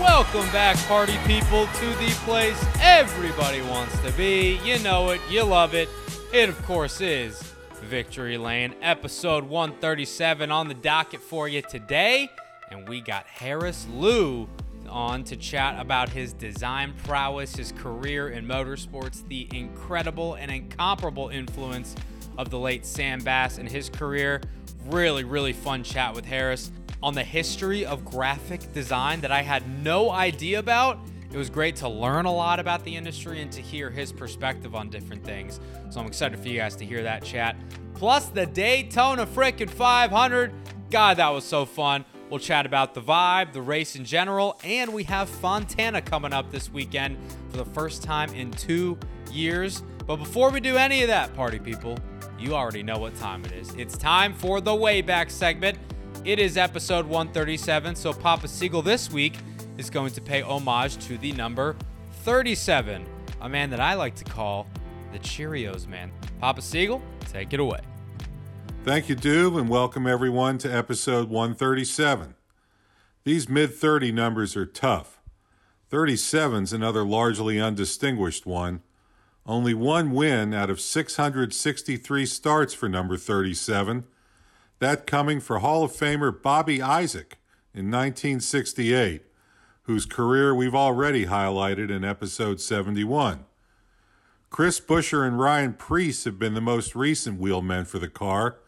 Welcome back, party people, to the place everybody wants to be. You know it, you love it. It, of course, is Victory Lane, episode 137 on the docket for you today. And we got Harris Lue on to chat about his design prowess, his career in motorsports, the incredible and incomparable influence of the late Sam Bass and his career. Really, really fun chat with Harris on the history of graphic design that I had no idea about. It was great to learn a lot about the industry and to hear his perspective on different things. So I'm excited for you guys to hear that chat. Plus the Daytona frickin' 500. God, that was so fun. We'll chat about the vibe, the race in general, and we have Fontana coming up this weekend for the first time in two years. But before we do any of that, party people, you already know what time it is. It's time for the Wayback segment. It is episode 137, so Papa Segal this week is going to pay homage to the number 37, a man that I like to call the Cheerios man. Papa Segal, take it away. Thank you, Duve, and welcome everyone to episode 137. These mid 30 numbers are tough. 37's another largely undistinguished one. Only one win out of 663 starts for number 37. That coming for Hall of Famer Bobby Isaac in 1968, whose career we've already highlighted in episode 71. Chris Buescher and Ryan Preece have been the most recent wheelmen for the car,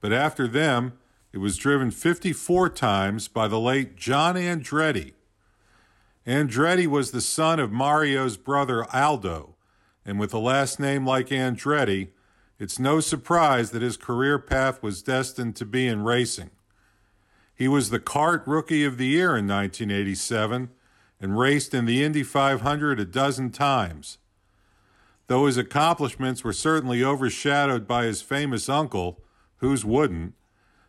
but after them, it was driven 54 times by the late John Andretti. Andretti was the son of Mario's brother Aldo, and with a last name like Andretti, it's no surprise that his career path was destined to be in racing. He was the CART Rookie of the Year in 1987 and raced in the Indy 500 a dozen times. Though his accomplishments were certainly overshadowed by his famous uncle, whose wouldn't,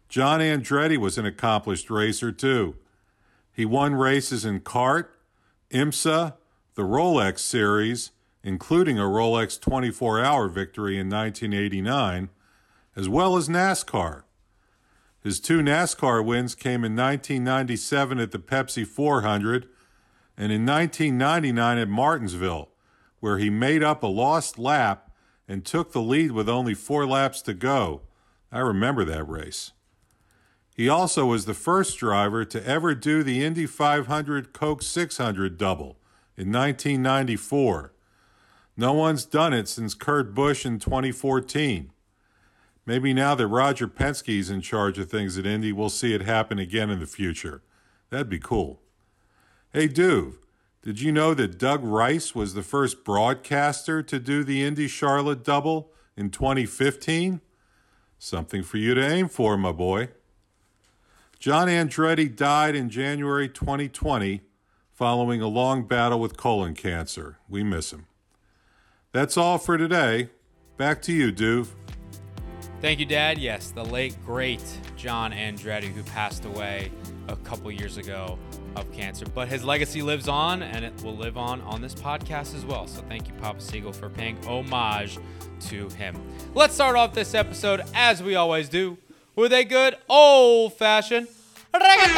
John Andretti was an accomplished racer too. He won races in CART, IMSA, the Rolex Series, including a Rolex 24 hour victory in 1989, as well as NASCAR. His two NASCAR wins came in 1997 at the Pepsi 400 and in 1999 at Martinsville, where he made up a lost lap and took the lead with only four laps to go. I remember that race. He also was the first driver to ever do the Indy 500 Coke 600 double in 1994. No one's done it since Kurt Busch in 2014. Maybe now that Roger Penske's in charge of things at Indy, we'll see it happen again in the future. That'd be cool. Hey, Duve, did you know that Doug Rice was the first broadcaster to do the Indy Charlotte double in 2015? Something for you to aim for, my boy. John Andretti died in January 2020 following a long battle with colon cancer. We miss him. That's all for today. Back to you, Duve. Thank you, Dad. Yes, the late, great John Andretti, who passed away a couple years ago of cancer. But his legacy lives on, and it will live on on this podcast as well. So thank you, Papa Segal, for paying homage to him. Let's start off this episode, as we always do, with a good old fashioned reggaeton!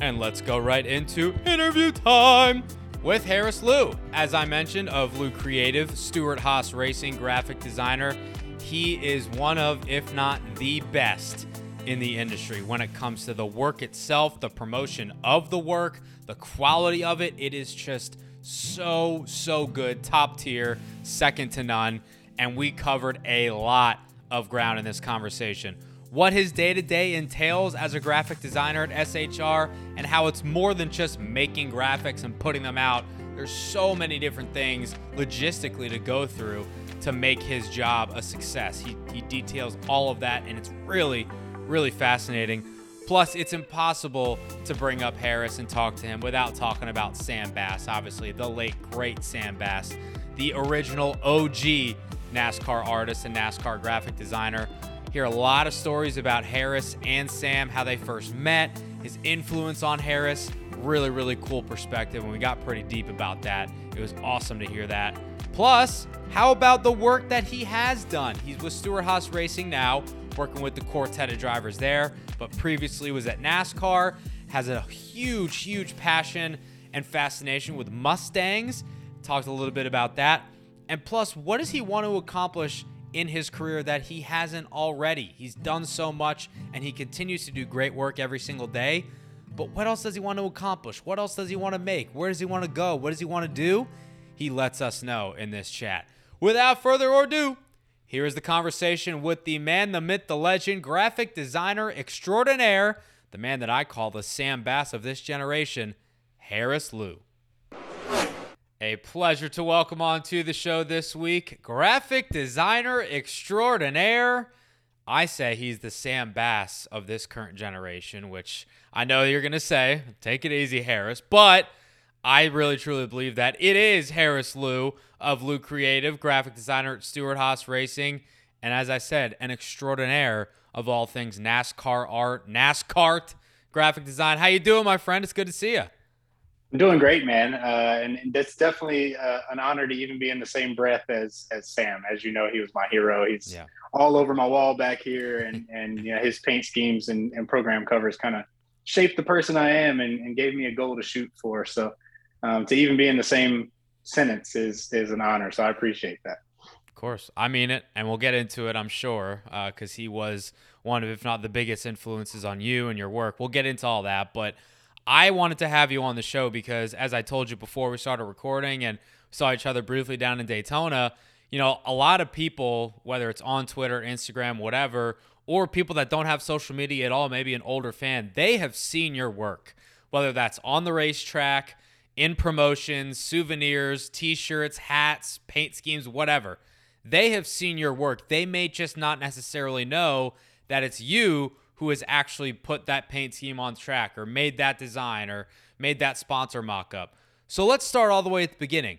And let's go right into interview time with Harris Lue. As I mentioned, of Lue Creative, Stewart-Haas Racing graphic designer. He is one of, if not the best in the industry when it comes to the work itself, the promotion of the work, the quality of it. It is just so, so good. Top tier, second to none. And we covered a lot of ground in this conversation. What his day to day entails as a graphic designer at SHR, and how it's more than just making graphics and putting them out. There's so many different things logistically to go through to make his job a success. He, he details all of that, and it's really, really fascinating. Plus, it's impossible to bring up Harris and talk to him without talking about Sam Bass. Obviously, the late, great Sam Bass, the original OG NASCAR artist and NASCAR graphic designer. Hear a lot of stories about Harris and Sam, how they first met, his influence on Harris. Really, really cool perspective, and we got pretty deep about that. It was awesome to hear that. Plus, how about the work that he has done? He's with Stewart-Haas Racing now, working with the quartet of drivers there, but previously was at NASCAR, has a huge, huge passion and fascination with Mustangs. Talked a little bit about that. And plus, what does he want to accomplish in his career that he hasn't already? He's done so much and he continues to do great work every single day. But what else does he want to accomplish? What else does he want to make? Where does he want to go? What does he want to do? He lets us know in this chat. Without further ado, here is the conversation with the man, the myth, the legend, graphic designer extraordinaire, the man that I call the Sam Bass of this generation, Harris Lue. A pleasure to welcome on to the show this week, graphic designer extraordinaire. I say he's the Sam Bass of this current generation, which I know you're going to say, take it easy, Harris, but I really truly believe that it is Harris Lue of Lue Creative, graphic designer at Stewart-Haas Racing, and as I said, an extraordinaire of all things NASCAR art, NASCAR graphic design. How you doing, my friend? It's good to see you. I'm doing great, man, uh, and that's definitely uh, an honor to even be in the same breath as as Sam. As you know, he was my hero. He's yeah. all over my wall back here, and and you know his paint schemes and, and program covers kind of shaped the person I am and, and gave me a goal to shoot for. So um, to even be in the same sentence is is an honor. So I appreciate that. Of course, I mean it, and we'll get into it. I'm sure because uh, he was one of, if not the biggest influences on you and your work. We'll get into all that, but I wanted to have you on the show because, as I told you before we started recording and saw each other briefly down in Daytona, you know, a lot of people, whether it's on Twitter, Instagram, whatever, or people that don't have social media at all, maybe an older fan, they have seen your work, whether that's on the racetrack in promotions, souvenirs, t shirts, hats, paint schemes, whatever. They have seen your work. They may just not necessarily know that it's you who has actually put that paint scheme on track or made that design or made that sponsor mock up. So let's start all the way at the beginning.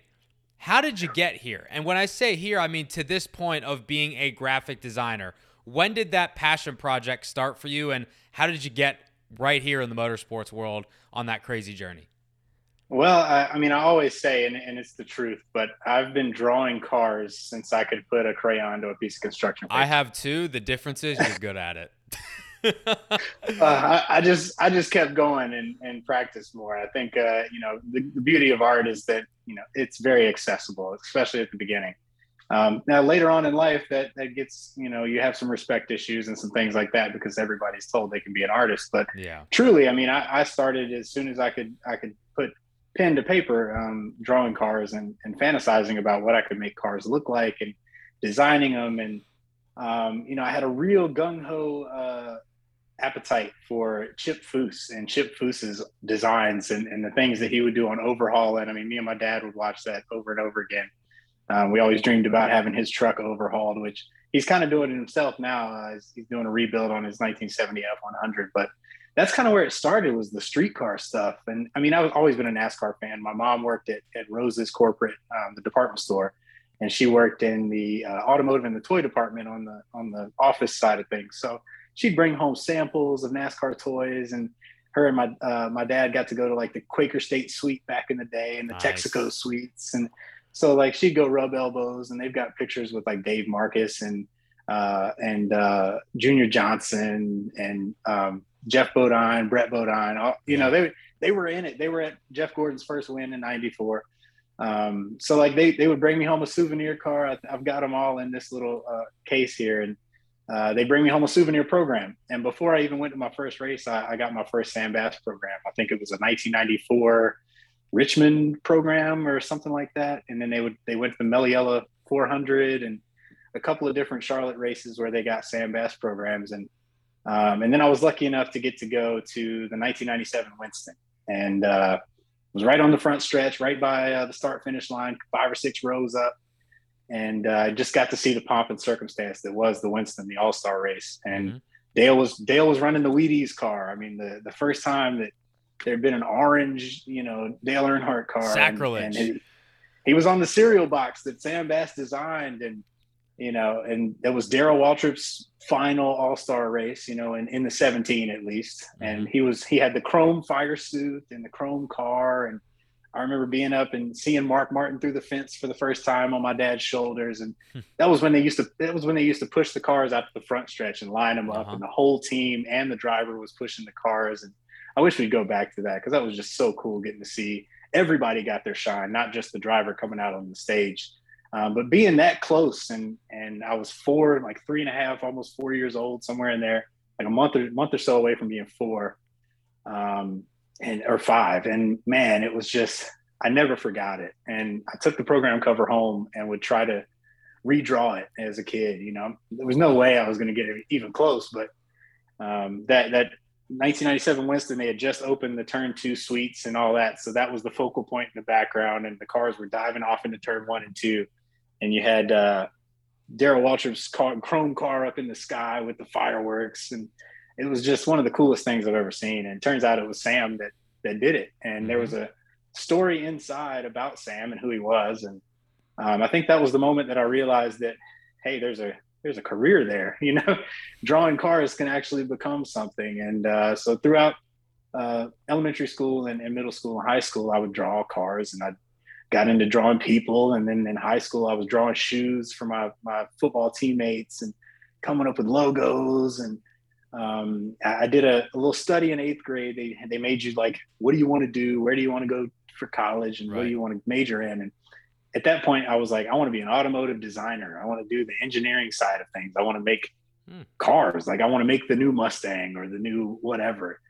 How did you get here? And when I say here, I mean to this point of being a graphic designer. When did that passion project start for you, and how did you get right here in the motorsports world on that crazy journey? Well, I, I mean, I always say, and, and, it's the truth, but I've been drawing cars since I could put a crayon to a piece of construction. Paper. I have too. The difference is you're good at it. uh, I, I, just I just kept going and, and practiced more. I think uh, you know the, the, beauty of art is that you know it's very accessible, especially at the beginning. Um, now later on in life, that that gets you know you have some respect issues and some things like that because everybody's told they can be an artist. But yeah, truly, I mean, I, I started as soon as I could I could put pen to paper, um, drawing cars and, and fantasizing about what I could make cars look like and designing them. And, um, you know, I had a real gung ho uh, appetite for Chip Foose and Chip Foose's designs and, and the things that he would do on overhaul. And I mean, me and my dad would watch that over and over again. Um, we always dreamed about having his truck overhauled, which he's kind of doing it himself now. Uh, he's, doing a rebuild on his 1970 F100, but that's kind of where it started was the streetcar stuff. And I mean, I've always been a NASCAR fan. My mom worked at, at Rose's corporate, um, the department store, and she worked in the uh, automotive and the toy department on the on the office side of things. So she'd bring home samples of NASCAR toys, and her and my uh, my dad got to go to like the Quaker State Suite back in the day, and the nice. Texaco suites, and so like she'd go rub elbows, and they've got pictures with like Dave Marcis and uh, and uh, Junior Johnson and um, Geoff Bodine, Brett Bodine, all, you know, they they were in it. They were at Jeff Gordon's first win in '94. Um, so like they they would bring me home a souvenir car. I, have got them all in this little uh, case here, and uh, they bring me home a souvenir program. And before I even went to my first race, I, I got my first Sam Bass program. I think it was a 1994 Richmond program or something like that. And then they would they went to the Mello Yello 400 and a couple of different Charlotte races where they got Sam Bass programs and um, and then I was lucky enough to get to go to the 1997 Winston and uh, was right on the front stretch, right by uh, the start finish line, five or six rows up. And uh, just got to see the pomp and circumstance that was the Winston, the All Star race. And mm-hmm. Dale was Dale was running the Wheaties car. I mean, the the first time that there had been an orange, you know, Dale Earnhardt car. Sacrilege. And, and he, he was on the cereal box that Sam Bass designed, and you know, and it was Darrell Waltrip's final All Star race, you know, in, in the 17 at least. Mm-hmm. And he was he had the chrome fire suit and the chrome car, and I remember being up and seeing Mark Martin through the fence for the first time on my dad's shoulders, and hmm. that was when they used to that was when they used to push the cars out to the front stretch and line them up, uh-huh. and the whole team and the driver was pushing the cars. And I wish we'd go back to that because that was just so cool getting to see everybody got their shine, not just the driver coming out on the stage. Um, but being that close, and and I was four, like three and a half, almost four years old, somewhere in there, like a month or month or so away from being four. Um, and or five. And man, it was just I never forgot it. And I took the program cover home and would try to redraw it as a kid. You know, there was no way I was going to get it even close. But um, that that 1997 Winston, they had just opened the turn two suites and all that, so that was the focal point in the background. And the cars were diving off into turn one and two, and you had uh, Darrell Waltrip's car, chrome car up in the sky with the fireworks and it was just one of the coolest things I've ever seen. And it turns out it was Sam that that did it. And mm-hmm. there was a story inside about Sam and who he was. And um, I think that was the moment that I realized that hey, there's a there's a career there. You know, drawing cars can actually become something. And uh, so throughout uh, elementary school and, and, middle school and high school, I would draw cars, and I got into drawing people. And then in high school, I was drawing shoes for my my football teammates and coming up with logos and um, I did a, a, little study in eighth grade. They they made you like, what do you want to do? Where do you want to go for college? And right. what do you want to major in? And at that point, I was like, I want to be an automotive designer. I want to do the engineering side of things. I want to make hmm. cars. Like I want to make the new Mustang or the new whatever.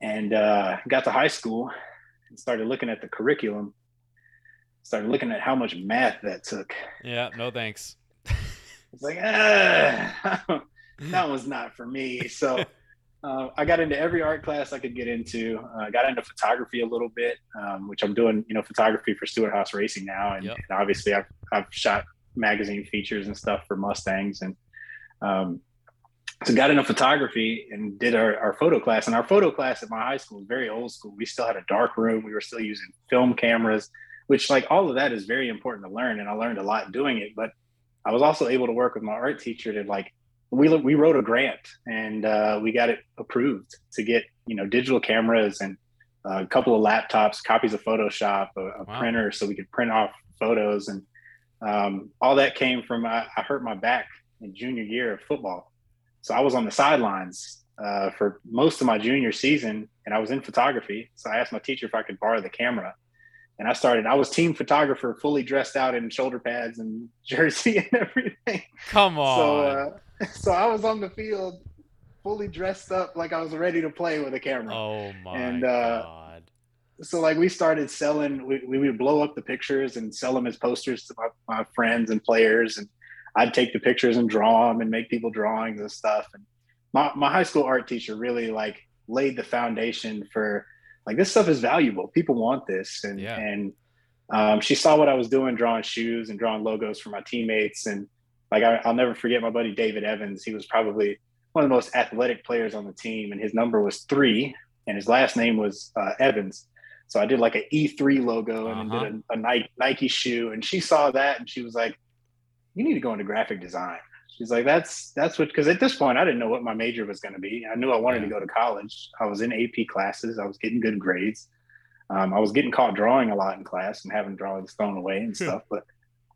And uh, got to high school and started looking at the curriculum. Started looking at how much math that took. Yeah, no thanks. it's like, ah, that was not for me. So uh, I got into every art class I could get into. I uh, got into photography a little bit, um, which I'm doing, you know, photography for Stewart-Haas Racing now, and, yep. and, obviously I've I've shot magazine features and stuff for Mustangs, and um, so got into photography and did our, our photo class. And our photo class at my high school was very old school. We still had a dark room. We were still using film cameras, which like all of that is very important to learn, and I learned a lot doing it. But I was also able to work with my art teacher to like we we wrote a grant and uh, we got it approved to get you know digital cameras and a couple of laptops, copies of Photoshop, a, a wow. printer, so we could print off photos, and um, all that came from I, I, hurt my back in junior year of football, so I was on the sidelines uh, for most of my junior season, and I was in photography. So I asked my teacher if I could borrow the camera, and I started. I was team photographer, fully dressed out in shoulder pads and jersey and everything. Come on. So, uh, so I was on the field fully dressed up like I was ready to play with a camera. Oh my and, uh, god! So like we started selling, we, we would blow up the pictures and sell them as posters to my, my friends and players, and I'd take the pictures and draw them and make people drawings and stuff. And my my high school art teacher really like laid the foundation for like this stuff is valuable. People want this, and yeah. and um, she saw what I was doing, drawing shoes and drawing logos for my teammates, and like I, will never forget my buddy David Evans. He was probably one of the most athletic players on the team, and his number was three, and his last name was uh, Evans. So I did like an E3 logo and uh-huh. did a, a Nike, Nike shoe, and she saw that and she was like, "You need to go into graphic design." She's like, "That's that's what." Because at this point, I didn't know what my major was going to be. I knew I wanted yeah. to go to college. I was in AP classes. I was getting good grades. Um, I was getting caught drawing a lot in class and having drawings thrown away and stuff. But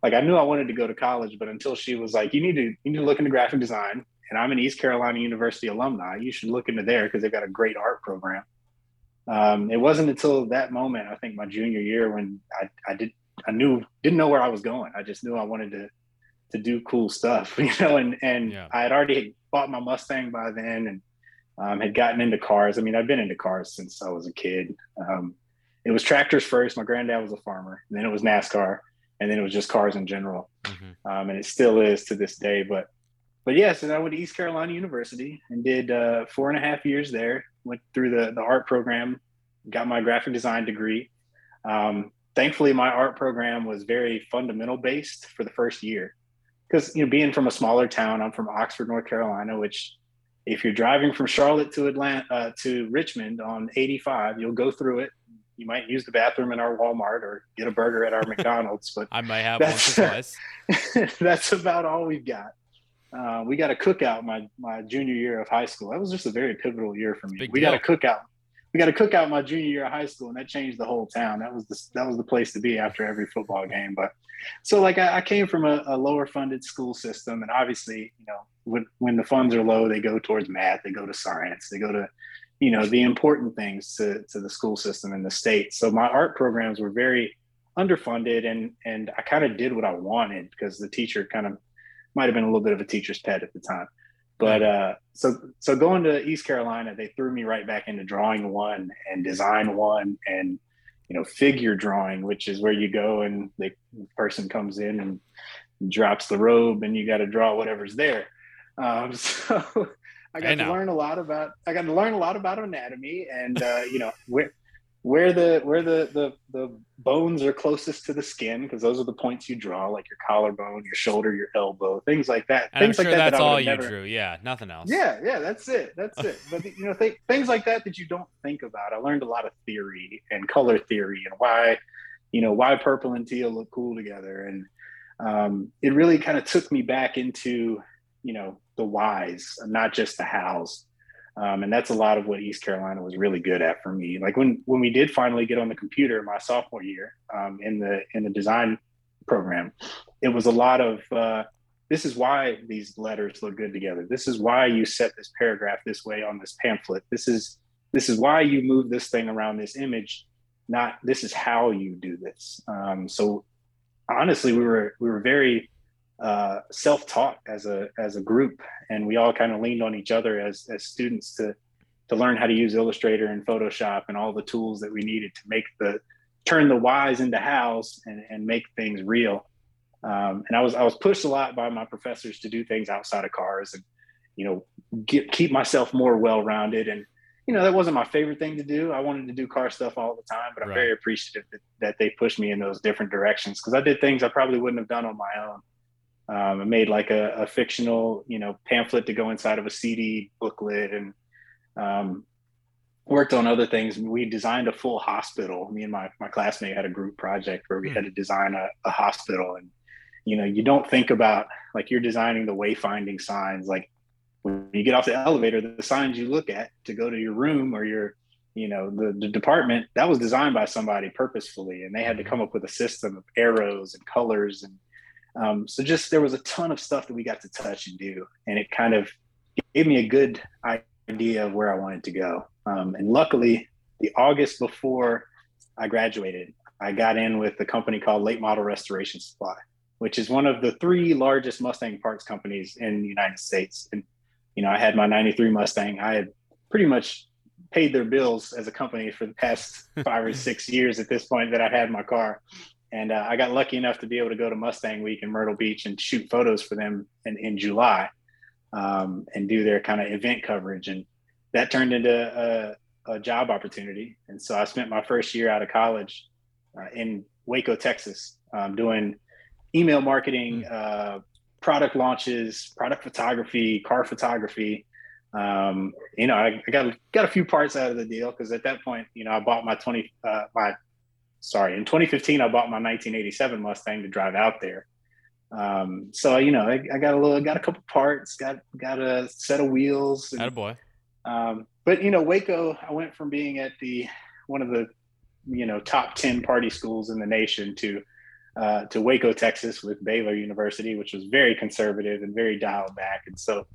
like I knew I wanted to go to college, but until she was like, you need to you need to look into graphic design. And I'm an East Carolina University alumni. You should look into there because they've got a great art program. Um, it wasn't until that moment, I think my junior year, when I, I did I knew didn't know where I was going. I just knew I wanted to to do cool stuff, you know. And and yeah. I had already bought my Mustang by then, and um, had gotten into cars. I mean, I've been into cars since I was a kid. Um, it was tractors first. My granddad was a farmer, and then it was NASCAR and then it was just cars in general, mm-hmm. um, and it still is to this day. But but yes, and I went to East Carolina University and did uh, four and a half years there. Went through the the art program, got my graphic design degree. Um, thankfully, my art program was very fundamental based for the first year, because you know being from a smaller town, I'm from Oxford, North Carolina, which if you're driving from Charlotte to Atlanta uh, to Richmond on 85, you'll go through it. You might use the bathroom in our Walmart or get a burger at our McDonald's, but I might have once or twice. that's about all we've got. Uh, we got a cookout my my junior year of high school. That was just a very pivotal year for me. We deal. got a cookout. We got a cookout my junior year of high school, and that changed the whole town. That was the that was the place to be after every football game. But so like I, I came from a, a lower funded school system, and obviously you know when when the funds are low, they go towards math, they go to science, they go to you know the important things to to the school system in the state. So my art programs were very underfunded, and and I kind of did what I wanted because the teacher kind of might have been a little bit of a teacher's pet at the time. But uh, so so going to East Carolina, they threw me right back into drawing one and design one and you know figure drawing, which is where you go and the person comes in and drops the robe and you got to draw whatever's there. Um, so I got Hey, to learn a lot about I got to learn a lot about anatomy and uh, you know where where the where the the the bones are closest to the skin because those are the points you draw like your collarbone your shoulder your elbow things like that And I'm things sure like that, that's that all you never, drew. Yeah, nothing else. yeah yeah that's it that's it but you know th- things like that that you don't think about i learned a lot of theory and color theory and why you know why purple and teal look cool together and um, it really kind of took me back into you know the whys not just the hows um, and that's a lot of what East Carolina was really good at for me. Like when when we did finally get on the computer my sophomore year um, in the in the design program, it was a lot of uh, this is why these letters look good together. This is why you set this paragraph this way on this pamphlet. This is this is why you move this thing around this image. Not this is how you do this. Um, so honestly, we were we were very uh, self-taught as a as a group, and we all kind of leaned on each other as as students to to learn how to use Illustrator and Photoshop and all the tools that we needed to make the turn the whys into hows and, and make things real. Um, and I was I was pushed a lot by my professors to do things outside of cars and you know get, keep myself more well-rounded and you know that wasn't my favorite thing to do. I wanted to do car stuff all the time, but I'm Right. very appreciative that, that they pushed me in those different directions because I did things I probably wouldn't have done on my own. Um, I made like a, a fictional, you know, pamphlet to go inside of a CD booklet, and um, worked on other things. We designed a full hospital. Me and my my classmate had a group project where we Hmm. had to design a, a hospital, and you know, you don't think about like you're designing the wayfinding signs. Like when you get off the elevator, the signs you look at to go to your room or your you know the, the department that was designed by somebody purposefully and they had to come up with a system of arrows and colors and um, so just there was a ton of stuff that we got to touch and do, and it kind of gave me a good idea of where I wanted to go. Um, and luckily, the August before I graduated, I got in with a company called Late Model Restoration Supply, which is one of the three largest Mustang parts companies in the United States. And you know, I had my '93 Mustang. I had pretty much paid their bills as a company for the past five or six years at this point that I had my car and uh, I got lucky enough to be able to go to Mustang Week in Myrtle Beach and shoot photos for them in, in July um, and do their kind of event coverage. And that turned into a, a, job opportunity. And so I spent my first year out of college uh, in Waco, Texas, um, doing email marketing, uh, product launches, product photography, car photography. Um, you know, I, I, got got a few parts out of the deal because at that point, you know, I bought my twenty uh, my sorry in 2015 i bought my 1987 mustang to drive out there. Um, so you know I, I, got a little got a couple parts got got a set of wheels and, boy. um, but you know waco i went from being at the one of the you know top 10 party schools in the nation to uh, to waco texas with baylor university which was very conservative and very dialed back. And so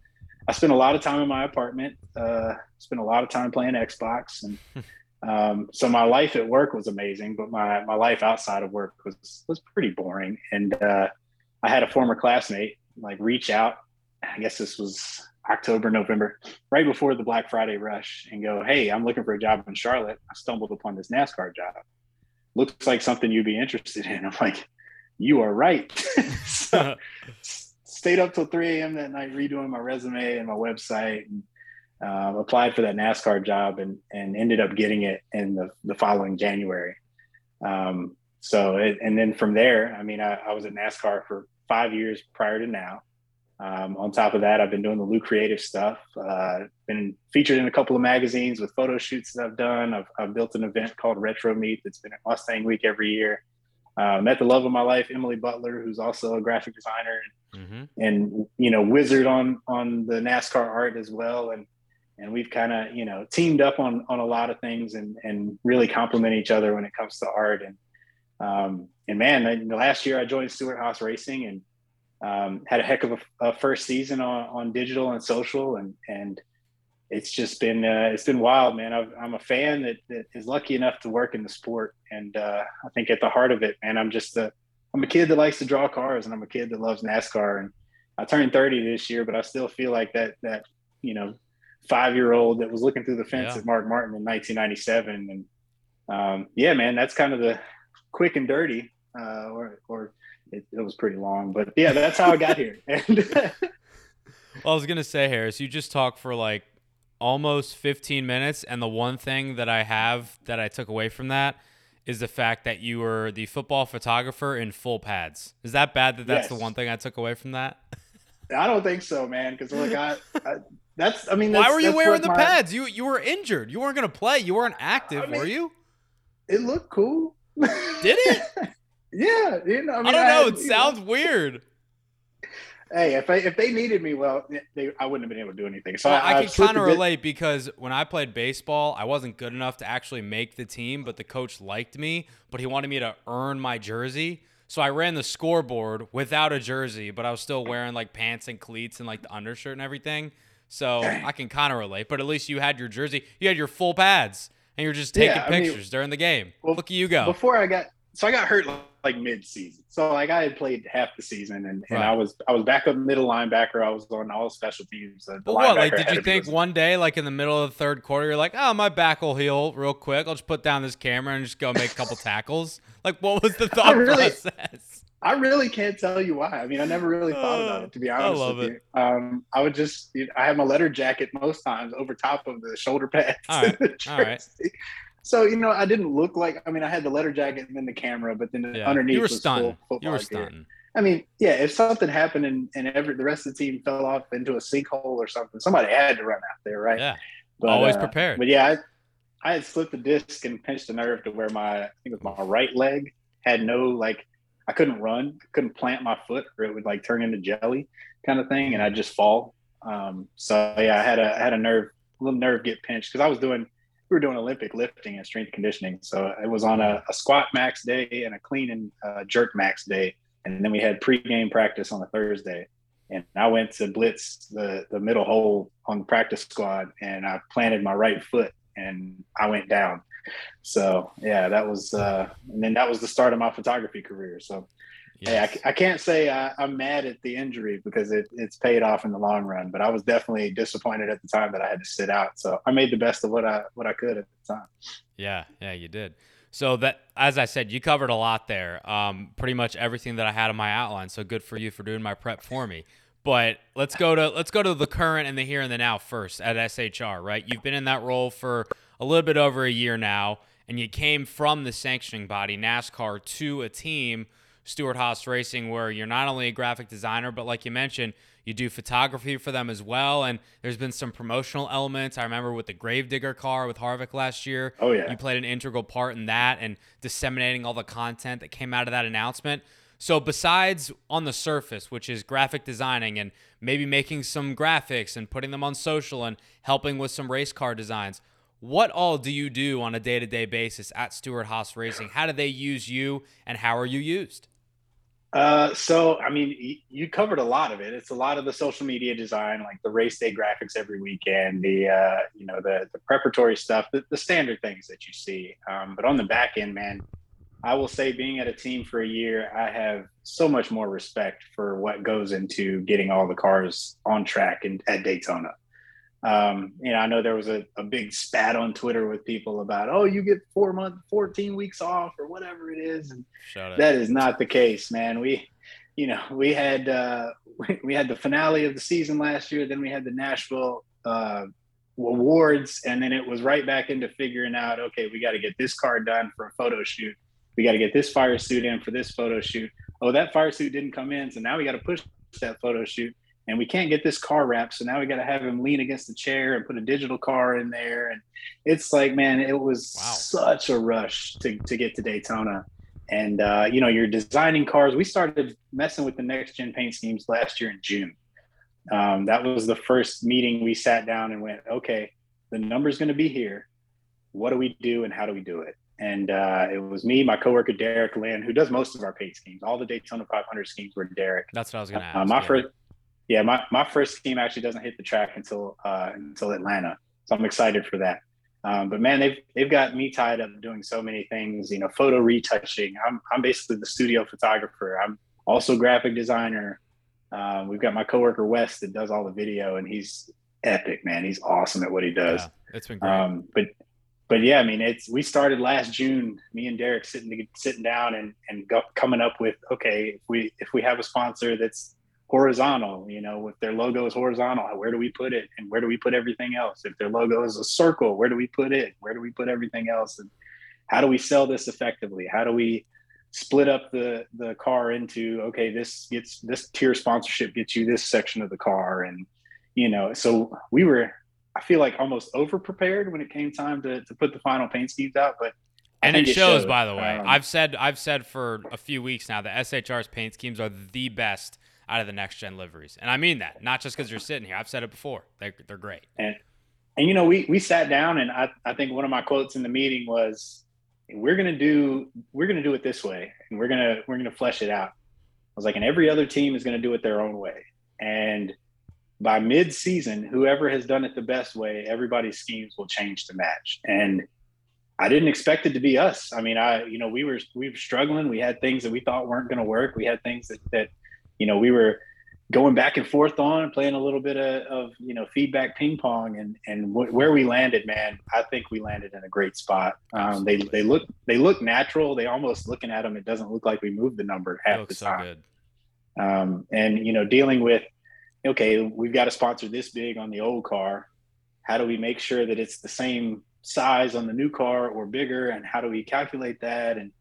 i spent a lot of time in my apartment uh, spent a lot of time playing xbox and um, so my life at work was amazing, but my, my life outside of work was, was pretty boring. And, uh, I had a former classmate like reach out, I guess this was October, November, right before the Black Friday rush and go, Hey, I'm looking for a job in Charlotte. I stumbled upon this NASCAR job. Looks like something you'd be interested in. I'm like, you are right. so, stayed up till 3 a.m. that night, redoing my resume and my website and uh, applied for that NASCAR job and, and ended up getting it in the, the following January. Um, so, it, and then from there, I mean, I, I, was at NASCAR for five years prior to now. Um, on top of that, I've been doing the Lue creative stuff. Uh, been featured in a couple of magazines with photo shoots that I've done. I've, I've built an event called Retro Meet that's been at Mustang Week every year. Uh, met the love of my life, Emily Butler, who's also a graphic designer and, mm-hmm. and you know wizard on on the NASCAR art as well. And and we've kind of you know teamed up on on a lot of things and and really complement each other when it comes to art. And um, and man, the last year I joined Stewart-Haas Racing and um, had a heck of a, a, first season on, on digital and social. And and it's just been uh, it's been wild man. I am a fan that, that is lucky enough to work in the sport. And uh, i think at the heart of it man i'm just a i'm a kid that likes to draw cars and i'm a kid that loves nascar. And i turned 30 this year but i still feel like that that you know five year old that was looking through the fence yeah. at mark martin in 1997 and um, yeah man that's kind of the quick and dirty uh, or or it, it was pretty long, but yeah, that's how I got here. well, I was gonna say, Harris, you just talked for like almost 15 minutes, and the one thing that I have that I took away from that is the fact that you were the football photographer in full pads. Is that bad that that's yes. the one thing I took away from that? I don't think so, man. Because like I, I, that's I mean, why were you wearing the my, pads? You you were injured. You weren't gonna play. You weren't active, I mean, were you? It looked cool. Did it? Yeah, you know, I, mean, I don't know. I, it sounds know. weird. Hey, if they if they needed me, well, they, I wouldn't have been able to do anything. So well, I, I can kind of relate because when I played baseball, I wasn't good enough to actually make the team, but the coach liked me, but he wanted me to earn my jersey. So I ran the scoreboard without a jersey, but I was still wearing like pants and cleats and like the undershirt and everything. So. I can kind of relate. But at least you had your jersey, you had your full pads, and you're just taking yeah, pictures mean, during the game. Well, Look at you go. Before I got so I got hurt like mid-season. So like I had played half the season, and, and right. I was I was back up middle linebacker. I was on all special teams. but what? Like, did you think one day, like in the middle of the third quarter, you're like, oh, my back will heal real quick. I'll just put down this camera and just go make a couple tackles. Like, what was the thought really, process? I really can't tell you why. I mean, I never really thought about it to be honest. I love with it. You. Um, I would just you know, I have my letter jacket most times over top of the shoulder pads. All right. All right. So you know, I didn't look like. I mean, I had the letter jacket and then the camera, but then yeah. underneath you were stunting. You were stunting. I mean, yeah, if something happened and, and every the rest of the team fell off into a sinkhole or something, somebody had to run out there, right? Yeah. But, Always uh, prepared. But yeah, I, I had slipped the disc and pinched a nerve to where my I think it was my right leg had no like I couldn't run, I couldn't plant my foot, or it would like turn into jelly kind of thing, and I'd just fall. Um, so yeah, I had a I had a nerve, a little nerve get pinched because I was doing we were doing Olympic lifting and strength conditioning. So it was on a, a squat max day and a clean and uh, jerk max day. And then we had pre-game practice on a Thursday. And I went to blitz the, the middle hole on the practice squad and I planted my right foot and I went down. So yeah, that was, uh, and then that was the start of my photography career. So Yes. Hey, I, I, can't say I, am mad at the injury because it, it's paid off in the long run, but I was definitely disappointed at the time that I had to sit out. So I made the best of what I what I could at the time. Yeah, yeah, you did. So that, as I said, you covered a lot there. Um, pretty much everything that I had on my outline. So good for you for doing my prep for me. But let's go to let's go to the current and the here and the now first at SHR. Right, you've been in that role for a little bit over a year now, and you came from the sanctioning body NASCAR to a team Stewart-Haas Racing, where you're not only a graphic designer, but like you mentioned, you do photography for them as well. And there's been some promotional elements. I remember with the Gravedigger car with Harvick last year. Oh, yeah. You played an integral part in that and disseminating all the content that came out of that announcement. So, besides on the surface, which is graphic designing and maybe making some graphics and putting them on social and helping with some race car designs, what all do you do on a day to day basis at Stewart-Haas Racing? How do they use you and how are you used? Uh, so I mean, you covered a lot of it. It's a lot of the social media design, like the race day graphics every weekend, the uh, you know the the preparatory stuff, the, the standard things that you see. Um, but on the back end, man, I will say, being at a team for a year, I have so much more respect for what goes into getting all the cars on track and at Daytona. Um, you know, I know there was a, a big spat on Twitter with people about, oh, you get four months, 14 weeks off or whatever it is. And that is not the case, man. We, you know, we had, uh, we had the finale of the season last year. Then we had the Nashville, uh, awards. And then it was right back into figuring out, okay, we got to get this car done for a photo shoot. We got to get this fire suit in for this photo shoot. Oh, that fire suit didn't come in. So now we got to push that photo shoot and we can't get this car wrapped. So now we got to have him lean against the chair and put a digital car in there. And it's like, man, it was wow. such a rush to, to get to Daytona. And, uh, you know, you're designing cars. We started messing with the next gen paint schemes last year in June. Um, that was the first meeting we sat down and went, okay, the number's going to be here. What do we do and how do we do it? And uh, it was me, my coworker Derek Lynn, who does most of our paint schemes. All the Daytona 500 schemes were Derek. That's what I was going to ask. Uh, my yeah. first, yeah, my, my first team actually doesn't hit the track until uh, until Atlanta, so I'm excited for that. Um, but man, they've they've got me tied up doing so many things. You know, photo retouching. I'm I'm basically the studio photographer. I'm also graphic designer. Um, we've got my coworker Wes that does all the video, and he's epic, man. He's awesome at what he does. Yeah, it's been great. Um, but but yeah, I mean, it's we started last June. Me and Derek sitting sitting down and and go, coming up with okay, if we if we have a sponsor that's horizontal, you know, if their logo is horizontal, where do we put it, and where do we put everything else? If their logo is a circle, where do we put it? Where do we put everything else? And how do we sell this effectively? How do we split up the the car into okay, this gets this tier sponsorship gets you this section of the car, and you know, so we were I feel like almost over prepared when it came time to, to put the final paint schemes out, but and it shows, by the way. Um, I've said I've said for a few weeks now that SHR's paint schemes are the best out of the next gen liveries, and I mean that not just because you're sitting here. I've said it before; they're they're great. And and you know, we we sat down, and I I think one of my quotes in the meeting was, "We're gonna do we're gonna do it this way, and we're gonna we're gonna flesh it out." I was like, and every other team is gonna do it their own way, and by mid-season, whoever has done it the best way, everybody's schemes will change to match. And I didn't expect it to be us. I mean, I, you know, we were we were struggling. We had things that we thought weren't going to work. We had things that that, you know, we were going back and forth on, playing a little bit of, of you know feedback ping pong, and and w- where we landed, man, I think we landed in a great spot. Um, they they look they look natural. They almost looking at them, it doesn't look like we moved the number half the time. So um, and you know, dealing with okay, we've got a sponsor this big on the old car. How do we make sure that it's the same size on the new car or bigger? And how do we calculate that? And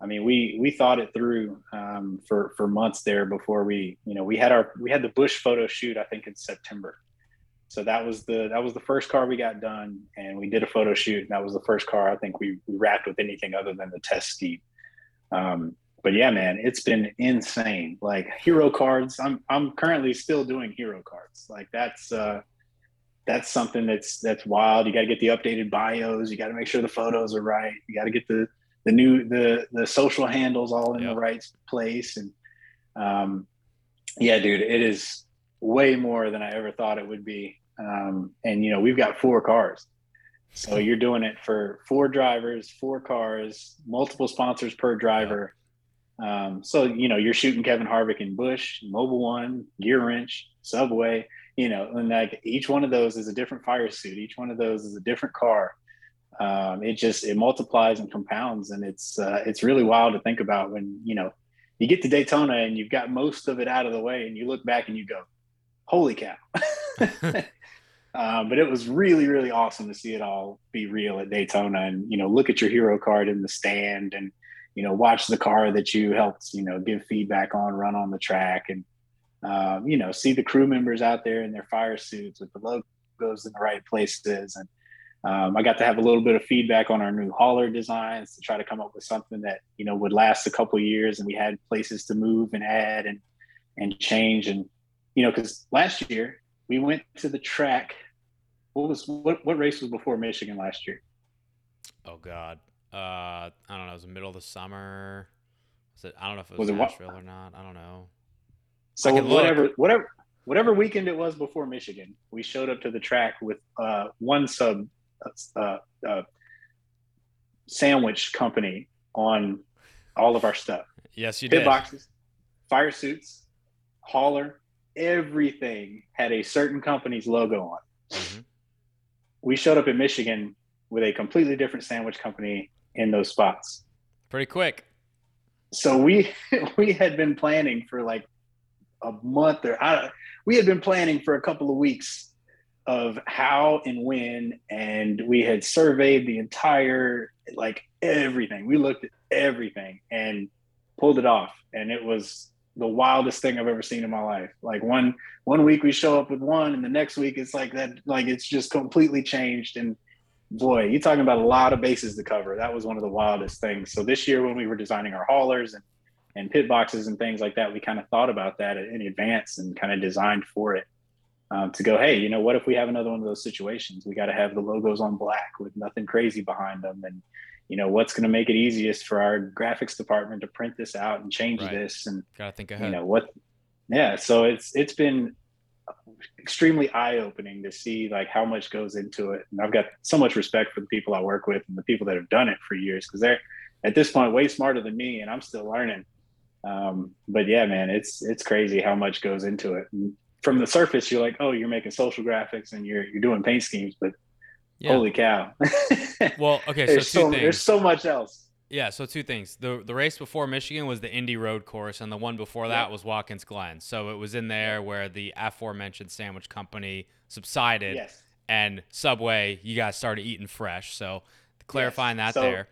I mean, we we thought it through um, for for months there before we, you know, we had our we had the Busch photo shoot I think in September. So that was the that was the first car we got done, and we did a photo shoot. And that was the first car I think we, we wrapped with anything other than the test scheme. Um, but yeah, man, it's been insane. Like hero cards, I'm I'm currently still doing hero cards. Like that's uh that's something that's that's wild. You got to get the updated bios. You got to make sure the photos are right. You got to get the the new the the social handles all in yep. the right place. And um, yeah, dude, it is way more than I ever thought it would be. Um, and you know, we've got four cars, so you're doing it for four drivers, four cars, multiple sponsors per driver. Um, so you know you're shooting Kevin Harvick and Busch Mobil One, Gear Wrench, Subway. You know, and like each one of those is a different fire suit. Each one of those is a different car. Um, it just it multiplies and compounds, and it's uh, it's really wild to think about when you know you get to Daytona and you've got most of it out of the way, and you look back and you go, "Holy cow!" Um, but it was really, really awesome to see it all be real at Daytona, and you know, look at your hero card in the stand, and you know, watch the car that you helped, you know, give feedback on, run on the track, and um, you know, see the crew members out there in their fire suits with the logos in the right places. And um, I got to have a little bit of feedback on our new hauler designs to try to come up with something that you know would last a couple years, and we had places to move and add and and change. And you know, because last year we went to the track. What was what what race was before Michigan last year? Oh God, uh, I don't know. It was the middle of the summer. Was it? I don't know if it was, was Nashville it, or not. I don't know. So whatever, whatever, whatever weekend it was before Michigan, we showed up to the track with uh, one sub uh, uh, sandwich company on all of our stuff. Yes, you Pit did. boxes, fire suits, hauler, everything had a certain company's logo on. Mm-hmm. We showed up in Michigan with a completely different sandwich company in those spots. Pretty quick. So we we had been planning for like a month or I, we had been planning for a couple of weeks of how and when and we had surveyed the entire like everything we looked at everything and pulled it off and it was the wildest thing I've ever seen in my life. Like one one week we show up with one, and the next week it's like that. Like it's just completely changed. And boy, you're talking about a lot of bases to cover. That was one of the wildest things. So this year when we were designing our haulers and and pit boxes and things like that, we kind of thought about that in advance and kind of designed for it. Um, to go, hey, you know, what if we have another one of those situations? We got to have the logos on black with nothing crazy behind them, and you know what's going to make it easiest for our graphics department to print this out and change right. this and gotta think ahead. you know what yeah so it's it's been extremely eye-opening to see like how much goes into it and i've got so much respect for the people i work with and the people that have done it for years because they're at this point way smarter than me and i'm still learning um, but yeah man it's it's crazy how much goes into it and from the surface you're like oh you're making social graphics and you're you're doing paint schemes but yeah. Holy cow! well, okay, there's so, so there's so much else. Yeah, so two things. The the race before Michigan was the Indy Road Course, and the one before that was Watkins Glen. So it was in there where the aforementioned sandwich company subsided, yes. and Subway, you guys started eating fresh. So clarifying yes. that so there.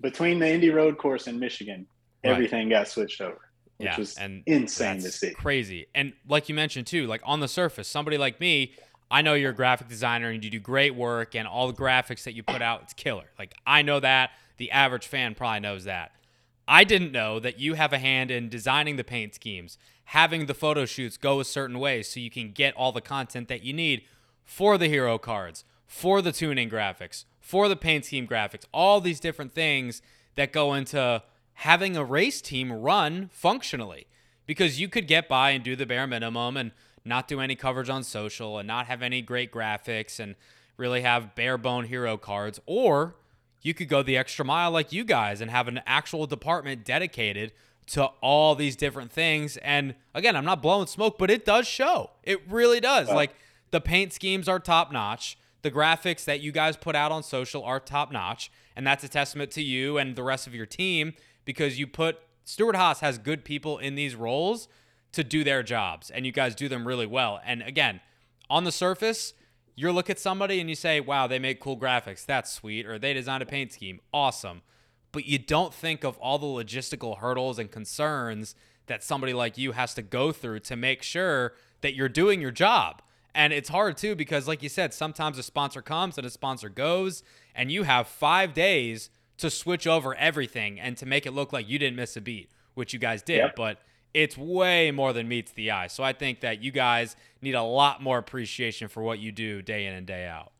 Between the Indy Road Course and Michigan, right. everything got switched over. Which yeah, and insane to see. Crazy. And like you mentioned too, like on the surface, somebody like me, I know you're a graphic designer and you do great work, and all the graphics that you put out, it's killer. Like, I know that. The average fan probably knows that. I didn't know that you have a hand in designing the paint schemes, having the photo shoots go a certain way so you can get all the content that you need for the hero cards, for the tuning graphics, for the paint scheme graphics, all these different things that go into having a race team run functionally. Because you could get by and do the bare minimum and not do any coverage on social and not have any great graphics and really have bare bone hero cards. Or you could go the extra mile like you guys and have an actual department dedicated to all these different things. And again, I'm not blowing smoke, but it does show. It really does. Like the paint schemes are top notch. The graphics that you guys put out on social are top notch. And that's a testament to you and the rest of your team because you put Stewart-Haas has good people in these roles to do their jobs, and you guys do them really well. And again, on the surface, you look at somebody and you say, wow, they make cool graphics. That's sweet. Or they designed a paint scheme. Awesome. But you don't think of all the logistical hurdles and concerns that somebody like you has to go through to make sure that you're doing your job. And it's hard too because, like you said, sometimes a sponsor comes and a sponsor goes, and you have five days to switch over everything and to make it look like you didn't miss a beat, which you guys did. Yep. But it's way more than meets the eye. So I think that you guys need a lot more appreciation for what you do day in and day out.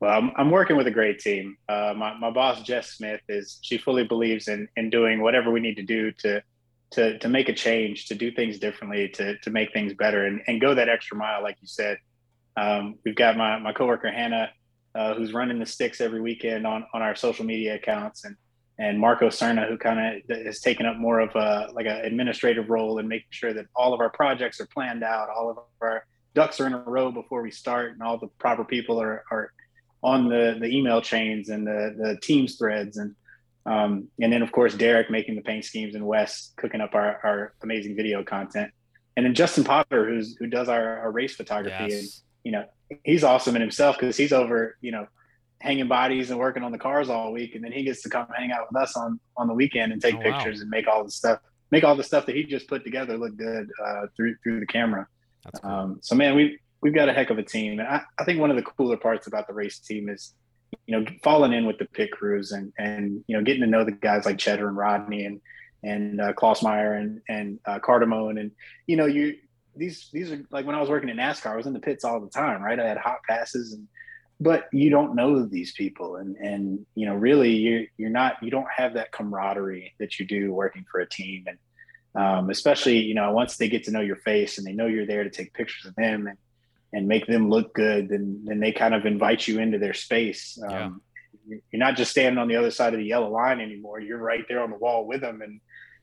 Well, I'm, I'm working with a great team. Uh, my, my boss, Jess Smith, is she fully believes in, in doing whatever we need to do to, to, to make a change, to do things differently, to, to make things better and, and go that extra mile, like you said. Um, we've got my, my coworker, Hannah, uh, who's running the sticks every weekend on, on our social media accounts. And and Marco Cerna, who kind of has taken up more of a like an administrative role in making sure that all of our projects are planned out, all of our ducks are in a row before we start, and all the proper people are, are on the the email chains and the the teams threads, and um, and then of course Derek making the paint schemes and Wes cooking up our, our amazing video content, and then Justin Potter who's who does our, our race photography, yes. You know he's awesome in himself because he's over you know hanging bodies and working on the cars all week, and then he gets to come hang out with us on on the weekend and take oh, pictures wow. and make all the stuff, make all the stuff that he just put together look good uh, through through the camera. Cool. Um, so man, we we've got a heck of a team, and I, I think one of the cooler parts about the race team is you know falling in with the pit crews and and you know getting to know the guys like Cheddar and Rodney and and uh, Klausmeyer and and uh, Cardamone and you know you these these are like when I was working in NASCAR, I was in the pits all the time, right? I had hot passes and but you don't know these people. And and you know really you're you're not you don't have that camaraderie that you do working for a team. And um, especially you know once they get to know your face and they know you're there to take pictures of them and and make them look good then then they kind of invite you into their space. Um, yeah. you're not just standing on the other side of the yellow line anymore. You're right there on the wall with them. And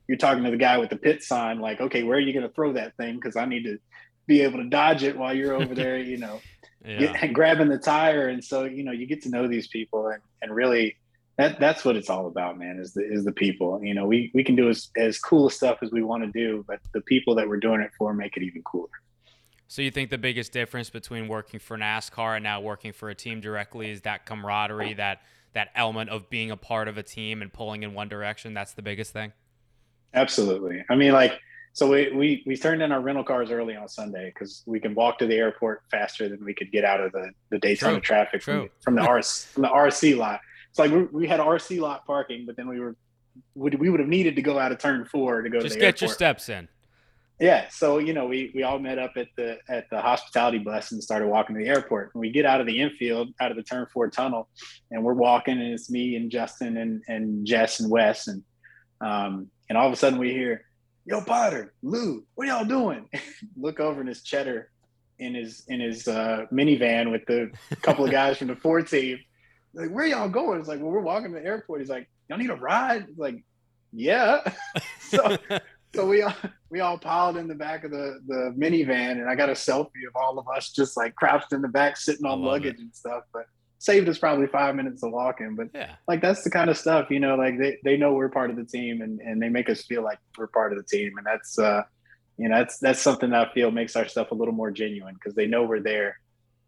you're talking to the guy with the pit sign like okay where are you going to throw that thing because i need to be able to dodge it while you're over there you know yeah. get, grabbing the tire. And so, you know, you get to know these people and, and really that that's what it's all about, man, is the, is the people, you know, we, we can do as, as cool stuff as we want to do, but the people that we're doing it for make it even cooler. So you think the biggest difference between working for NASCAR and now working for a team directly is that camaraderie, that that element of being a part of a team and pulling in one direction? That's the biggest thing. Absolutely. I mean, like so we, we we turned in our rental cars early on Sunday because we can walk to the airport faster than we could get out of the the Daytona True, traffic true. from, from the RC from the RC lot. It's like we, we had RC lot parking, but then we were would we would have needed to go out of turn four to go Just to the get airport. your steps in. Yeah, so you know, we we all met up at the at the hospitality bus and started walking to the airport. And we get out of the infield, out of the turn four tunnel, and we're walking, and it's me and Justin and and Jess and Wes, and um, and all of a sudden we hear, "Yo, Potter, Lue, what y'all doing?" Look over, and it's Cheddar in his in his uh, minivan with the couple of guys from the four team. Like, where y'all going? It's like, well, we're walking to the airport. He's like, y'all need a ride? It's like, yeah. so so we all we all piled in the back of the the minivan and i got a selfie of all of us just like crouched in the back sitting on luggage and stuff but saved us probably five minutes of walking but yeah. like that's the kind of stuff you know like they, they know we're part of the team and, and they make us feel like we're part of the team. And that's uh you know that's that's something that i feel makes our stuff a little more genuine because they know we're there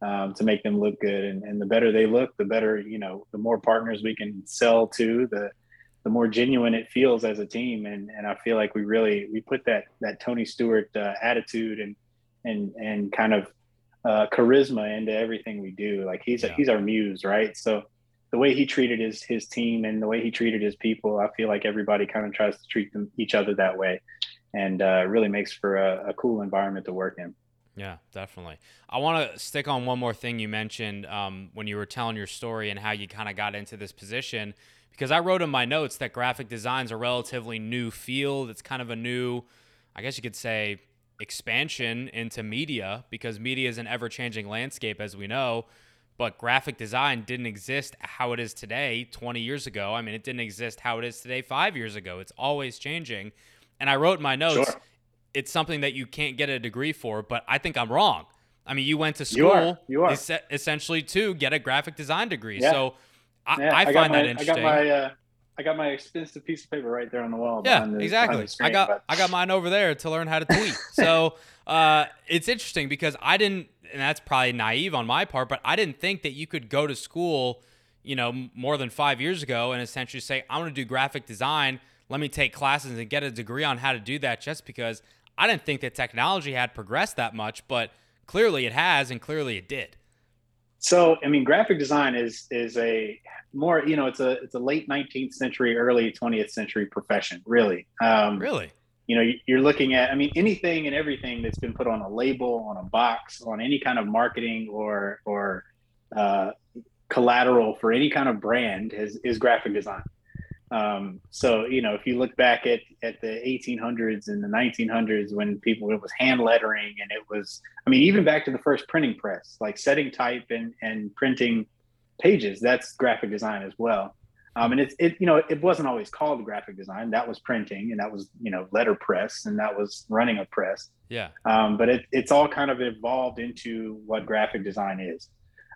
um, to make them look good. And, and the better they look the better you know the more partners we can sell to the the more genuine it feels as a team. And and I feel like we really we put that that Tony Stewart uh, attitude and and and kind of uh, charisma into everything we do like he's Yeah. he's our muse right so the way he treated his his team and the way he treated his people I feel like everybody kind of tries to treat them each other that way and uh, really makes for a, a cool environment to work in Yeah, definitely. I want to stick on one more thing you mentioned um, when you were telling your story and how you kind of got into this position. Because I wrote in my notes that graphic design's a relatively new field. It's kind of a new, I guess you could say, expansion into media because media is an ever changing landscape, as we know. But graphic design didn't exist how it is today 20 years ago. I mean, it didn't exist how it is today five years ago. It's always changing. And I wrote in my notes, Sure. it's something that you can't get a degree for, but I think I'm wrong. I mean, you went to You are. school You are. es- essentially to get a graphic design degree. Yeah. So I, Yeah, I find my, that interesting. I got my uh, I got my expensive piece of paper right there on the wall. yeah, the- exactly. screen, I got but- I got mine over there to learn how to tweet. so uh, it's interesting because I didn't, and that's probably naive on my part, but I didn't think that you could go to school, you know, more than five years ago and essentially say, I'm going to do graphic design. Let me take classes and get a degree on how to do that. Just because I didn't think that technology had progressed that much, but clearly it has, and clearly it did. So, I mean, graphic design is is a more, you know, it's a it's a late 19th century, early 20th century profession, really. Um, Really? You know, you- you're looking at, I mean, anything and everything that's been put on a label, on a box, on any kind of marketing or or uh, collateral for any kind of brand is is graphic design. Um, so, you know, if you look back at at the 1800s and the 1900s when people it was hand lettering and it was I mean, even back to the first printing press, like setting type and, and printing pages, that's graphic design as well. Um, and it's, it, you know, it wasn't always called graphic design. That was printing and that was, you know, letter press and that was running a press. Yeah. Um, but it, it's all kind of evolved into what graphic design is.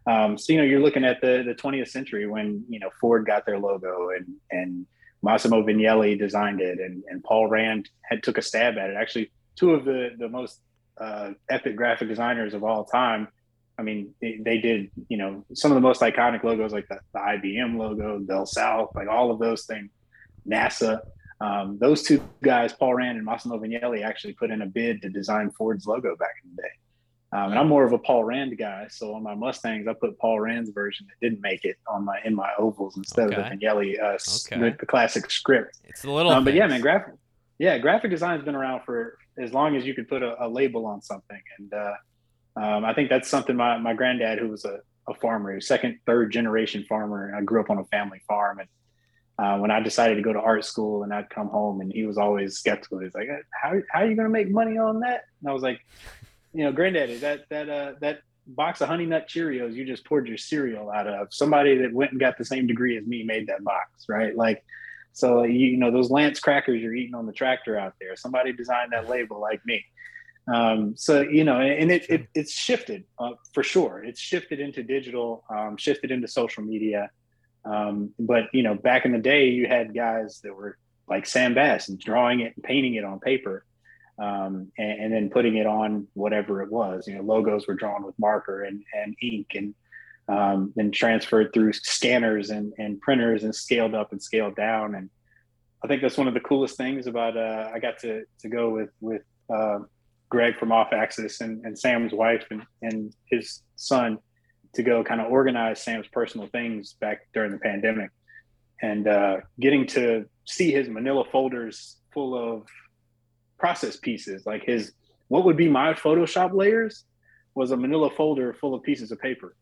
Um, so, you know, you're looking at the, the 20th century when, you know, Ford got their logo and, and Massimo Vignelli designed it and, and Paul Rand had took a stab at it. Actually, two of the, the most uh, epic graphic designers of all time. I mean, they, they did, you know, some of the most iconic logos like the, the IBM logo, Del South, like all of those things, NASA. Um, those two guys, Paul Rand and Massimo Vignelli, actually put in a bid to design Ford's logo back in the day. Um, and I'm more of a Paul Rand guy, so on my Mustangs, I put Paul Rand's version that didn't make it on my in my ovals instead Okay. of the Vignelli, uh, Okay. the, the classic script. It's a little. Um, but yeah, man, graphic, yeah, graphic design's been around for as long as you could put a, a label on something, and uh, um, I think that's something my my granddad, who was a, a farmer, second, third generation farmer, and I grew up on a family farm, and uh, when I decided to go to art school, and I'd come home, and he was always skeptical. He's like, "How how are you going to make money on that?" And I was like, "You know, granddaddy, that that uh, that." box of honey nut cheerios you just poured your cereal out of somebody that went and got the same degree as me made that box right like so you, you know those Lance crackers you're eating on the tractor out there. Somebody designed that label like me. Um, so you know, and it, it it's shifted uh, for sure. It's shifted into digital, um, shifted into social media. Um, but you know, back in the day, you had guys that were like Sam Bass and drawing it and painting it on paper, um, and, and then putting it on whatever it was. You know, logos were drawn with marker and and ink and um, then transferred through scanners and, and printers and scaled up and scaled down. And I think that's one of the coolest things about uh, I got to to go with with uh, Greg from Off Axis and, and Sam's wife and, and his son to go kind of organize Sam's personal things back during the pandemic, and uh, getting to see his Manila folders full of process pieces, like his what would be my Photoshop layers was a Manila folder full of pieces of paper.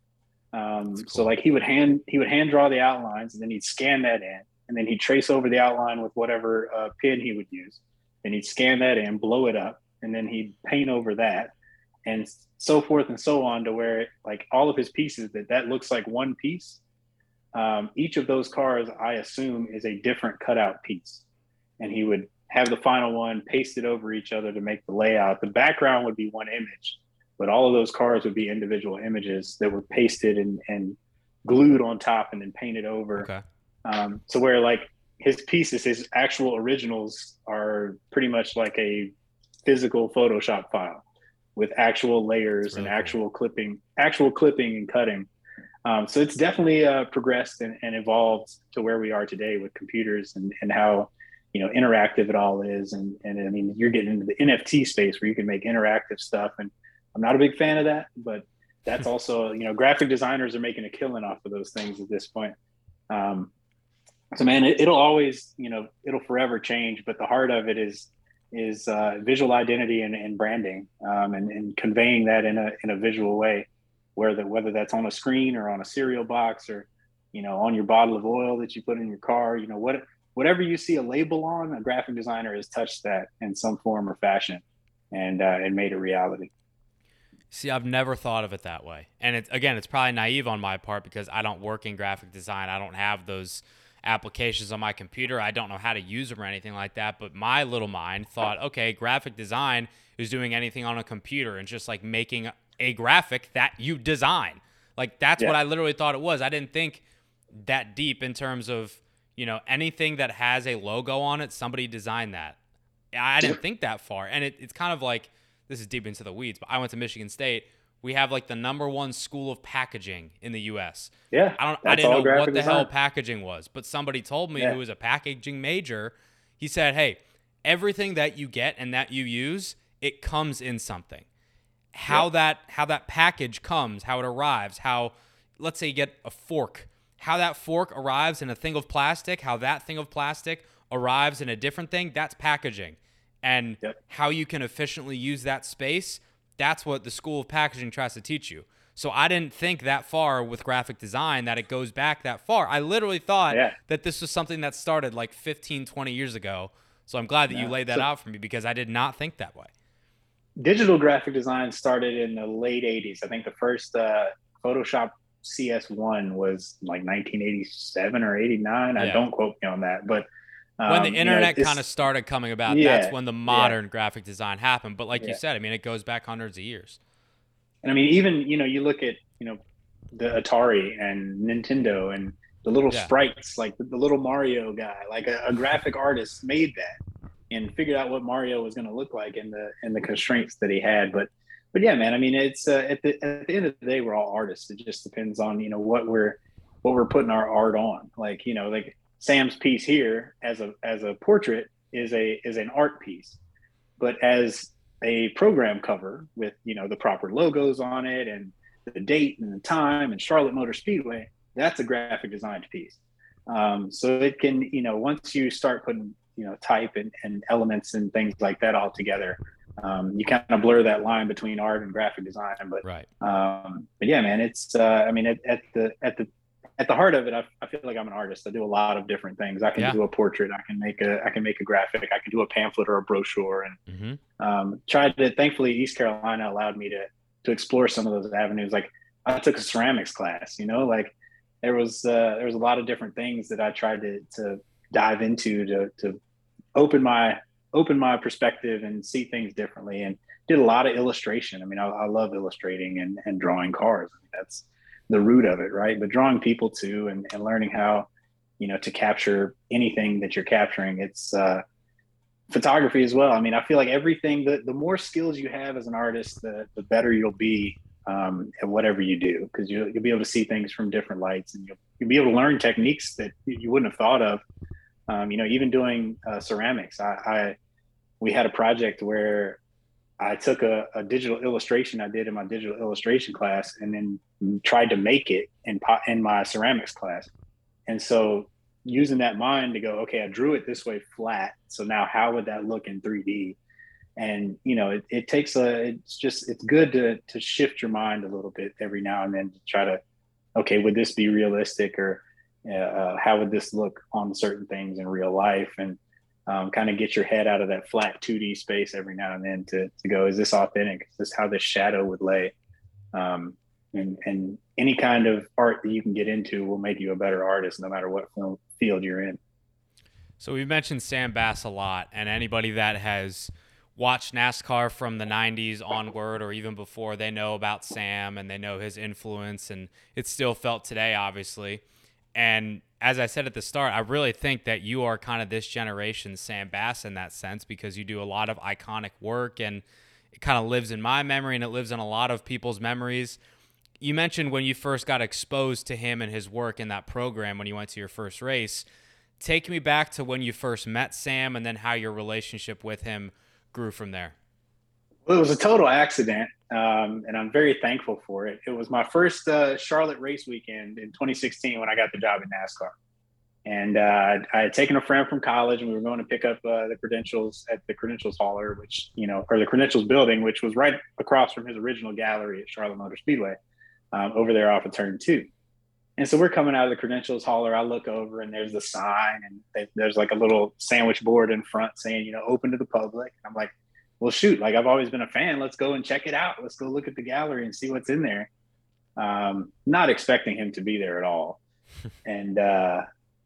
Um, cool. So like he would hand he would hand draw the outlines, and then he'd scan that in, and then he'd trace over the outline with whatever uh, pen he would use, and he'd scan that in, blow it up, and then he'd paint over that, and so forth and so on to where like all of his pieces that that looks like one piece. Um, each of those cars, I assume, is a different cutout piece, and he would have the final one pasted over each other to make the layout. The background would be one image, but all of those cars would be individual images that were pasted and, and glued on top and then painted over. Okay. Um, so where like his pieces, his actual originals are pretty much like a physical Photoshop file with actual layers really and actual cool. clipping, actual clipping and cutting. Um, so it's definitely uh, progressed and, and, evolved to where we are today with computers and, and how you know interactive it all is. And, and I mean, you're getting into the NFT space where you can make interactive stuff. And I'm not a big fan of that, but that's also you know graphic designers are making a killing off of those things at this point. Um, so man, it, will always you know it'll forever change, but the heart of it is is uh, visual identity and, and branding um, and, and conveying that in a in a visual way, whether whether that's on a screen or on a cereal box or you know on your bottle of oil that you put in your car, you know what whatever you see a label on, a graphic designer has touched that in some form or fashion and uh, and made it reality. See, I've never thought of it that way. And it's again, it's probably naive on my part because I don't work in graphic design. I don't have those applications on my computer. I don't know how to use them or anything like that. But my little mind thought, okay, graphic design is doing anything on a computer and just like making a graphic that you design. Like that's yeah. what I literally thought it was. I didn't think that deep in terms of, you know, anything that has a logo on it, somebody designed that. I didn't think that far. And it, it's kind of like this is deep into the weeds, but I went to Michigan State. We have like the number one school of packaging in the U.S. Yeah, I don't. I didn't know what the design. hell packaging was, but somebody told me yeah. who was a packaging major. He said, "Hey, everything that you get and that you use, it comes in something. How yep. that how that package comes, how it arrives, how let's say you get a fork, how that fork arrives in a thing of plastic, how that thing of plastic arrives in a different thing, that's packaging and yep. how you can efficiently use that space. That's what the School of Packaging tries to teach you. So I didn't think that far with graphic design that it goes back that far. I literally thought yeah. that this was something that started like 15, 20 years ago. So I'm glad that yeah. you laid that so, out for me because I did not think that way. Digital graphic design started in the late 80s. I think the first uh, Photoshop CS1 was like 1987 or 89. Yeah. I don't quote me on that, but when the um, internet you know, kind of started coming about, yeah, that's when the modern yeah. graphic design happened. But like you said, I mean, it goes back hundreds of years. And I mean, even you know, you look at you know the Atari and Nintendo and the little sprites, like the, the, little Mario guy, like a, a graphic artist made that and figured out what Mario was going to look like in the in the constraints that he had. But but yeah, man, I mean, it's uh, at the at the end of the day, we're all artists. It just depends on you know what we're what we're putting our art on. Like you know, like Sam's piece here as a as a portrait is a is an art piece, but as a program cover with you know the proper logos on it and the date and the time and Charlotte Motor Speedway, that's a graphic designed piece. Um, so it can you know once you start putting you know type and, and elements and things like that all together, um, you kind of blur that line between art and graphic design. But right. Um, but yeah, man, it's uh, I mean at, at the at the at the heart of it, I, I, feel like I'm an artist. I do a lot of different things. I can yeah. do a portrait. I can make a I can make a graphic. I can do a pamphlet or a brochure. And mm-hmm. um, tried to. Thankfully, East Carolina allowed me to to explore some of those avenues. Like I took a ceramics class. You know, like there was uh, there was a lot of different things that I tried to to dive into to to open my open my perspective and see things differently. And did a lot of illustration. I mean, I, I love illustrating and, and drawing cars. I mean, that's the root of it, right? But drawing people too and, and learning how, you know, to capture anything that you're capturing. It's uh, photography as well. I mean, I feel like everything, the, the more skills you have as an artist, the, the better you'll be um, at whatever you do, because you'll, you'll be able to see things from different lights and you'll, you'll be able to learn techniques that you wouldn't have thought of Um, you know, even doing uh, ceramics, I, I, we had a project where I took a, a, digital illustration I did in my digital illustration class, and then tried to make it in in my ceramics class. And so, using that mind to go, okay, I drew it this way flat. So now, how would that look in 3D? And you know, it, it takes a. It's just it's good to to shift your mind a little bit every now and then to try to, okay, would this be realistic or uh, how would this look on certain things in real life? And um, kind of get your head out of that flat 2D space every now and then to, to go, is this authentic? Is this how this shadow would lay? Um, and, and any kind of art that you can get into will make you a better artist no matter what field you're in. So we've mentioned Sam Bass a lot, and anybody that has watched NASCAR from the 90s onward or even before, they know about Sam and they know his influence, and it's still felt today, obviously. And as I said at the start, I really think that you are kind of this generation's Sam Bass in that sense because you do a lot of iconic work and it kind of lives in my memory and it lives in a lot of people's memories. You mentioned when you first got exposed to him and his work in that program when you went to your first race. Take me back to when you first met Sam and then how your relationship with him grew from there. Well, it was a total accident, um, and I'm very thankful for it. It was my first uh, Charlotte race weekend in 2016 when I got the job at NASCAR. And uh, I had taken a friend from college, and we were going to pick up uh, the credentials at the credentials hauler, which you know, or the credentials building, which was right across from his original gallery at Charlotte Motor Speedway, um, over there off of Turn Two. And so we're coming out of the credentials hauler. I look over, and there's the sign, and they, there's like a little sandwich board in front saying, you know, open to the public. I'm like, well, shoot, like I've always been a fan. Let's go and check it out. Let's go look at the gallery and see what's in there. Um, not expecting him to be there at all. and uh,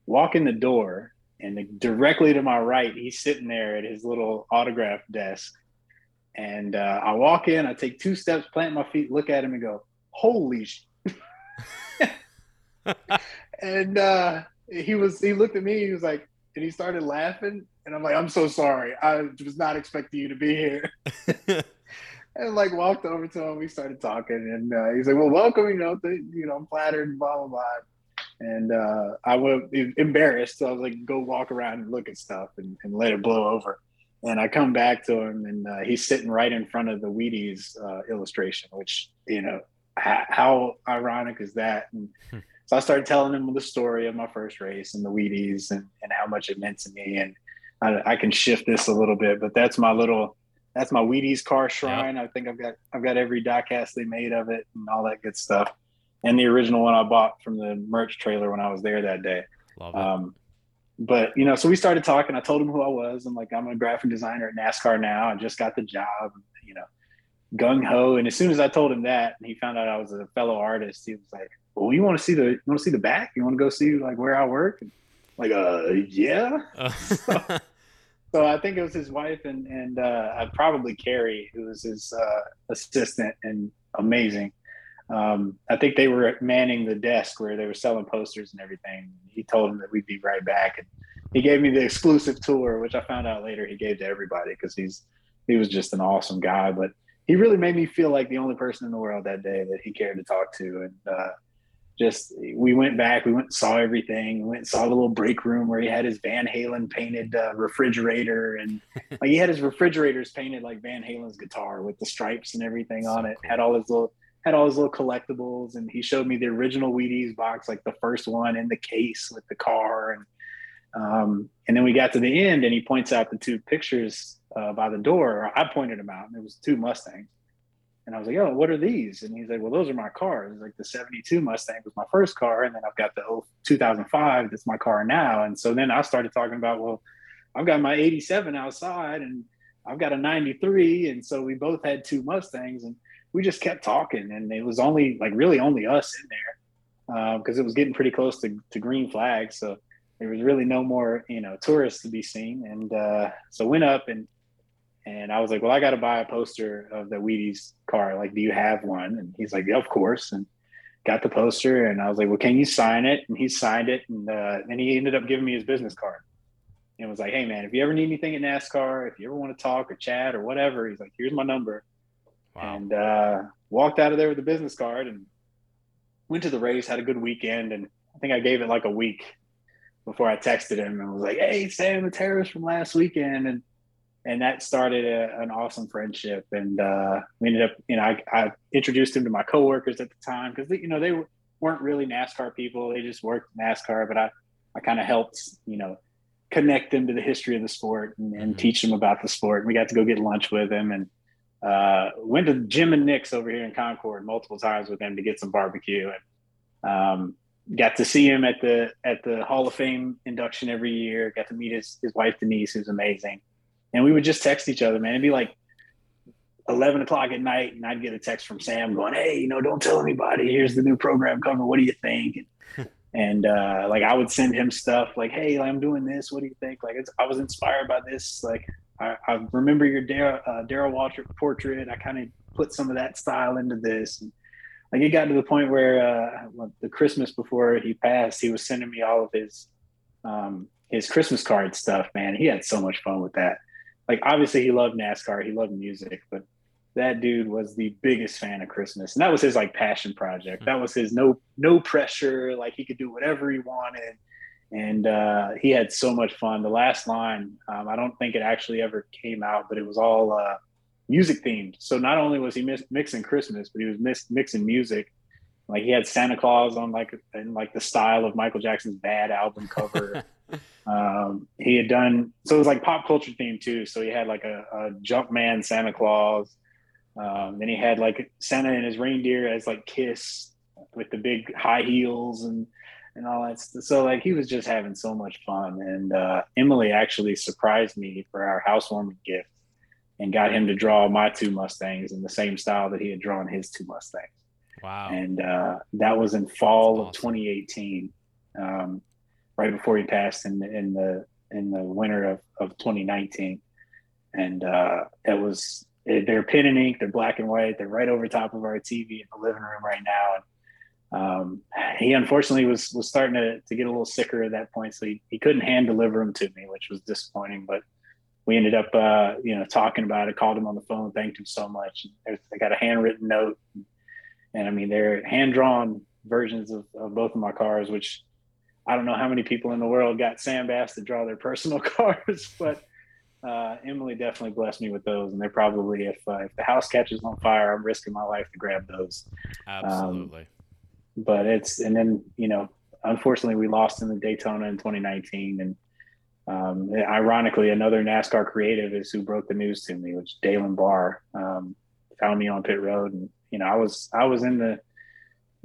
walk in the door, and the, directly to my right, he's sitting there at his little autograph desk. And uh, I walk in, I take two steps, plant my feet, look at him, and go, "Holy!" Sh-. and uh, he was, he looked at me, he was like, and he started laughing, and I'm like, I'm so sorry. I was not expecting you to be here. and like walked over to him. We started talking, and uh, he's like, "Well, welcome. You know, th- you know, I'm flattered. Blah blah blah." And uh, I was embarrassed, so I was like, "Go walk around and look at stuff and, and let it blow over." And I come back to him, and uh, he's sitting right in front of the Wheaties uh, illustration, which you know, how, how ironic is that? And, hmm. So I started telling him the story of my first race and the Wheaties and, and how much it meant to me. And I, I, can shift this a little bit, but that's my little that's my Wheaties car shrine. Yep. I think I've got I've got every diecast they made of it and all that good stuff, and the original one I bought from the merch trailer when I was there that day. Love it. Um, but you know, so we started talking. I told him who I was. I'm like, I'm a graphic designer at NASCAR now. I just got the job. You know, gung ho. And as soon as I told him that, and he found out I was a fellow artist, he was like, "Well, you want to see the you want to see the back? You want to go see like where I work?" And like, uh, yeah. Uh. so, so, I think it was his wife and and uh, probably Carrie, who was his uh, assistant and amazing. Um, I think they were manning the desk where they were selling posters and everything. He told them that we'd be right back, and he gave me the exclusive tour, which I found out later he gave to everybody because he's he was just an awesome guy. But he really made me feel like the only person in the world that day that he cared to talk to, and uh, just we went back, we went and saw everything. We went and saw the little break room where he had his Van Halen painted uh, refrigerator, and like he had his refrigerators painted like Van Halen's guitar with the stripes and everything so on it. Cool. Had all his little had all his little collectibles, and he showed me the original Wheaties box, like the first one in the case with the car, and um, and then we got to the end, and he points out the two pictures uh, by the door. I pointed them out, and it was two Mustangs and I was like, oh, what are these? And he's like, well, those are my cars. Like the 72 Mustang was my first car. And then I've got the 2005, that's my car now. And so then I started talking about, well, I've got my 87 outside and I've got a 93. And so we both had two Mustangs and we just kept talking. And it was only like really only us in there because uh, it was getting pretty close to, to green flag. So there was really no more, you know, tourists to be seen. And uh, so went up and and I was like, well, I got to buy a poster of the Wheaties car. Like, do you have one? And he's like, yeah, of course. And got the poster. And I was like, well, can you sign it? And he signed it. And uh, then he ended up giving me his business card. And was like, hey, man, if you ever need anything at NASCAR, if you ever want to talk or chat or whatever, he's like, here's my number. Wow. And uh, walked out of there with a business card and went to the race, had a good weekend. And I think I gave it like a week before I texted him and was like, "Hey, Sam, the terrorist from last weekend," and and that started a, an awesome friendship. And uh, we ended up, you know, I, I introduced him to my coworkers at the time because you know they weren't really NASCAR people; they just worked NASCAR. But I I kind of helped, you know, connect them to the history of the sport and, and mm-hmm. teach them about the sport. And we got to go get lunch with him and uh, went to Jim and Nick's over here in Concord multiple times with him to get some barbecue and um, got to see him at the at the Hall of Fame induction every year. Got to meet his his wife Denise, who's amazing. And we would just text each other, man. It'd be like 11 o'clock at night, and I'd get a text from Sam going, Hey, you know, don't tell anybody. Here's the new program cover. What do you think? and uh, like I would send him stuff like, "Hey, I'm doing this. What do you think?" Like I was inspired by this. Like I, I remember your uh, Darrell Waltrip portrait. I kind of put some of that style into this. And, like it got to the point where uh, the Christmas before he passed, he was sending me all of his um, his Christmas card stuff. Man, he had so much fun with that. Like obviously he loved NASCAR, he loved music, but that dude was the biggest fan of Christmas, and that was his like passion project. That was his no no pressure, like he could do whatever he wanted, and uh, he had so much fun. The last line, um, I don't think it actually ever came out, but it was all uh, music themed. So not only was he mis- mixing Christmas, but he was mis- mixing music. Like he had Santa Claus on like in like the style of Michael Jackson's Bad album cover. um, he had done so it was like pop culture theme too. So he had like a, a Jumpman Santa Claus. Um, then he had like Santa and his reindeer as like Kiss with the big high heels and and all that. Stuff. So like he was just having so much fun. And uh, Emily actually surprised me for our housewarming gift and got him to draw my two Mustangs in the same style that he had drawn his two Mustangs. Wow! And uh, that was in fall awesome. of 2018, um, right before he passed in in the in the winter of, of 2019. And uh, it was they're pen and ink, they're black and white, they're right over top of our TV in the living room right now. And um, he unfortunately was was starting to, to get a little sicker at that point, so he, he couldn't hand deliver them to me, which was disappointing. But we ended up, uh, you know, talking about it, called him on the phone, thanked him so much. I got a handwritten note, and I mean, they're hand drawn versions of, of both of my cars, which I don't know how many people in the world got Sam Bass to draw their personal cars, but uh, Emily definitely blessed me with those, and they're probably if uh, if the house catches on fire, I'm risking my life to grab those. Absolutely. Um, but it's and then you know, unfortunately, we lost in the Daytona in 2019, and um, ironically, another NASCAR creative is who broke the news to me, which Dalen Barr um, found me on pit road, and you know, I was I was in the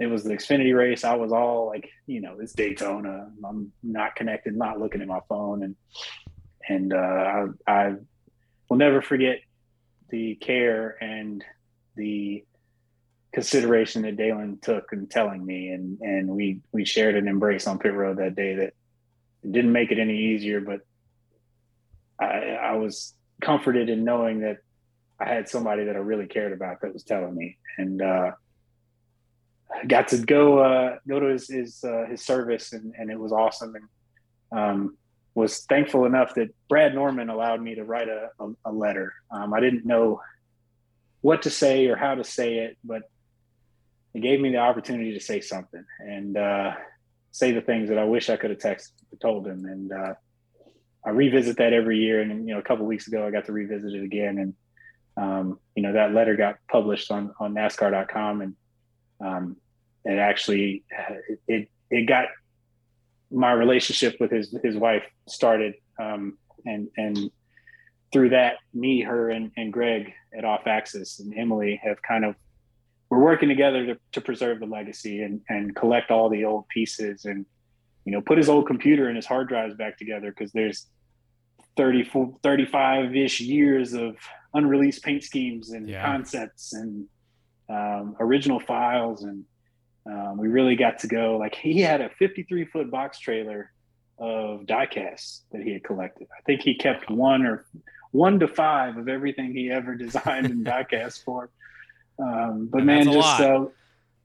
it was the Xfinity race. I was all like, you know, it's Daytona. I'm not connected, not looking at my phone, and and uh, I, I will never forget the care and the consideration that Dalen took in telling me, and and we we shared an embrace on pit road that day that didn't make it any easier, but I, I was comforted in knowing that I had somebody that I really cared about that was telling me, and uh, got to go uh, go to his his, uh, his service, and, and it was awesome. And um, was thankful enough that Brad Norman allowed me to write a, a, a letter. Um, I didn't know what to say or how to say it, but it gave me the opportunity to say something and uh, say the things that I wish I could have texted, told him. And uh, I revisit that every year. And you know, a couple weeks ago, I got to revisit it again. And um, you know, that letter got published on on NASCAR.com, and um, it actually it it got my relationship with his his wife started, um, and and through that, me, her, and, and Greg at Off Axis and Emily have kind of we're working together to, to preserve the legacy and and collect all the old pieces and you know put his old computer and his hard drives back together because there's 34 35 ish years of unreleased paint schemes and yeah. concepts and um, original files and um, we really got to go like he had a 53 foot box trailer of diecasts that he had collected. I think he kept one or one to five of everything he ever designed in diecast form. Um, but and man, just uh,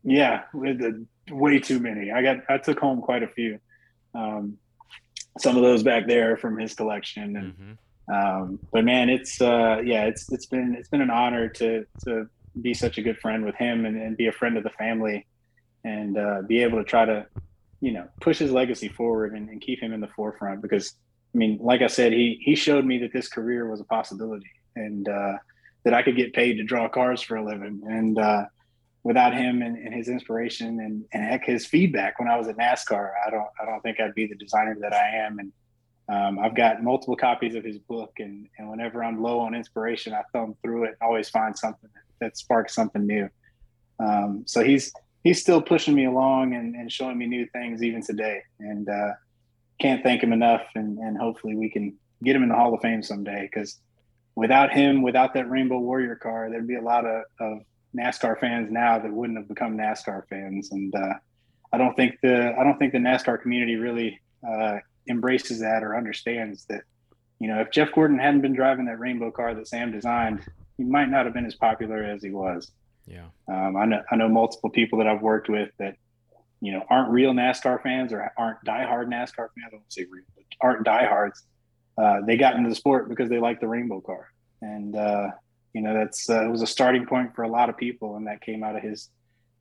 yeah, with the, way too many. I got I took home quite a few. Um, some of those back there from his collection, and mm-hmm. um, but man, it's uh, yeah, it's it's been it's been an honor to to be such a good friend with him and, and be a friend of the family and uh, be able to try to you know, push his legacy forward and, and keep him in the forefront because I mean, like I said, he he showed me that this career was a possibility and uh, that I could get paid to draw cars for a living. And uh, without him and, and, his inspiration and, and heck his feedback when I was at NASCAR, I don't I don't think I'd be the designer that I am. And um, I've got multiple copies of his book, and and whenever I'm low on inspiration, I thumb through it and always find something that, that sparks something new. Um, so he's he's still pushing me along and, and showing me new things even today. And uh, can't thank him enough. And, and hopefully we can get him in the Hall of Fame someday. Because without him, without that Rainbow Warrior car, there'd be a lot of, of NASCAR fans now that wouldn't have become NASCAR fans. And uh, I don't think the I don't think the NASCAR community really uh, embraces that or understands that. You know, if Jeff Gordon hadn't been driving that rainbow car that Sam designed, he might not have been as popular as he was. Yeah. Um, I know I know multiple people that I've worked with that you know aren't real NASCAR fans or aren't diehard NASCAR fans. I don't say real, but aren't diehards. Uh, they got into the sport because they like the rainbow car, and uh, you know that's uh, it was a starting point for a lot of people, and that came out of his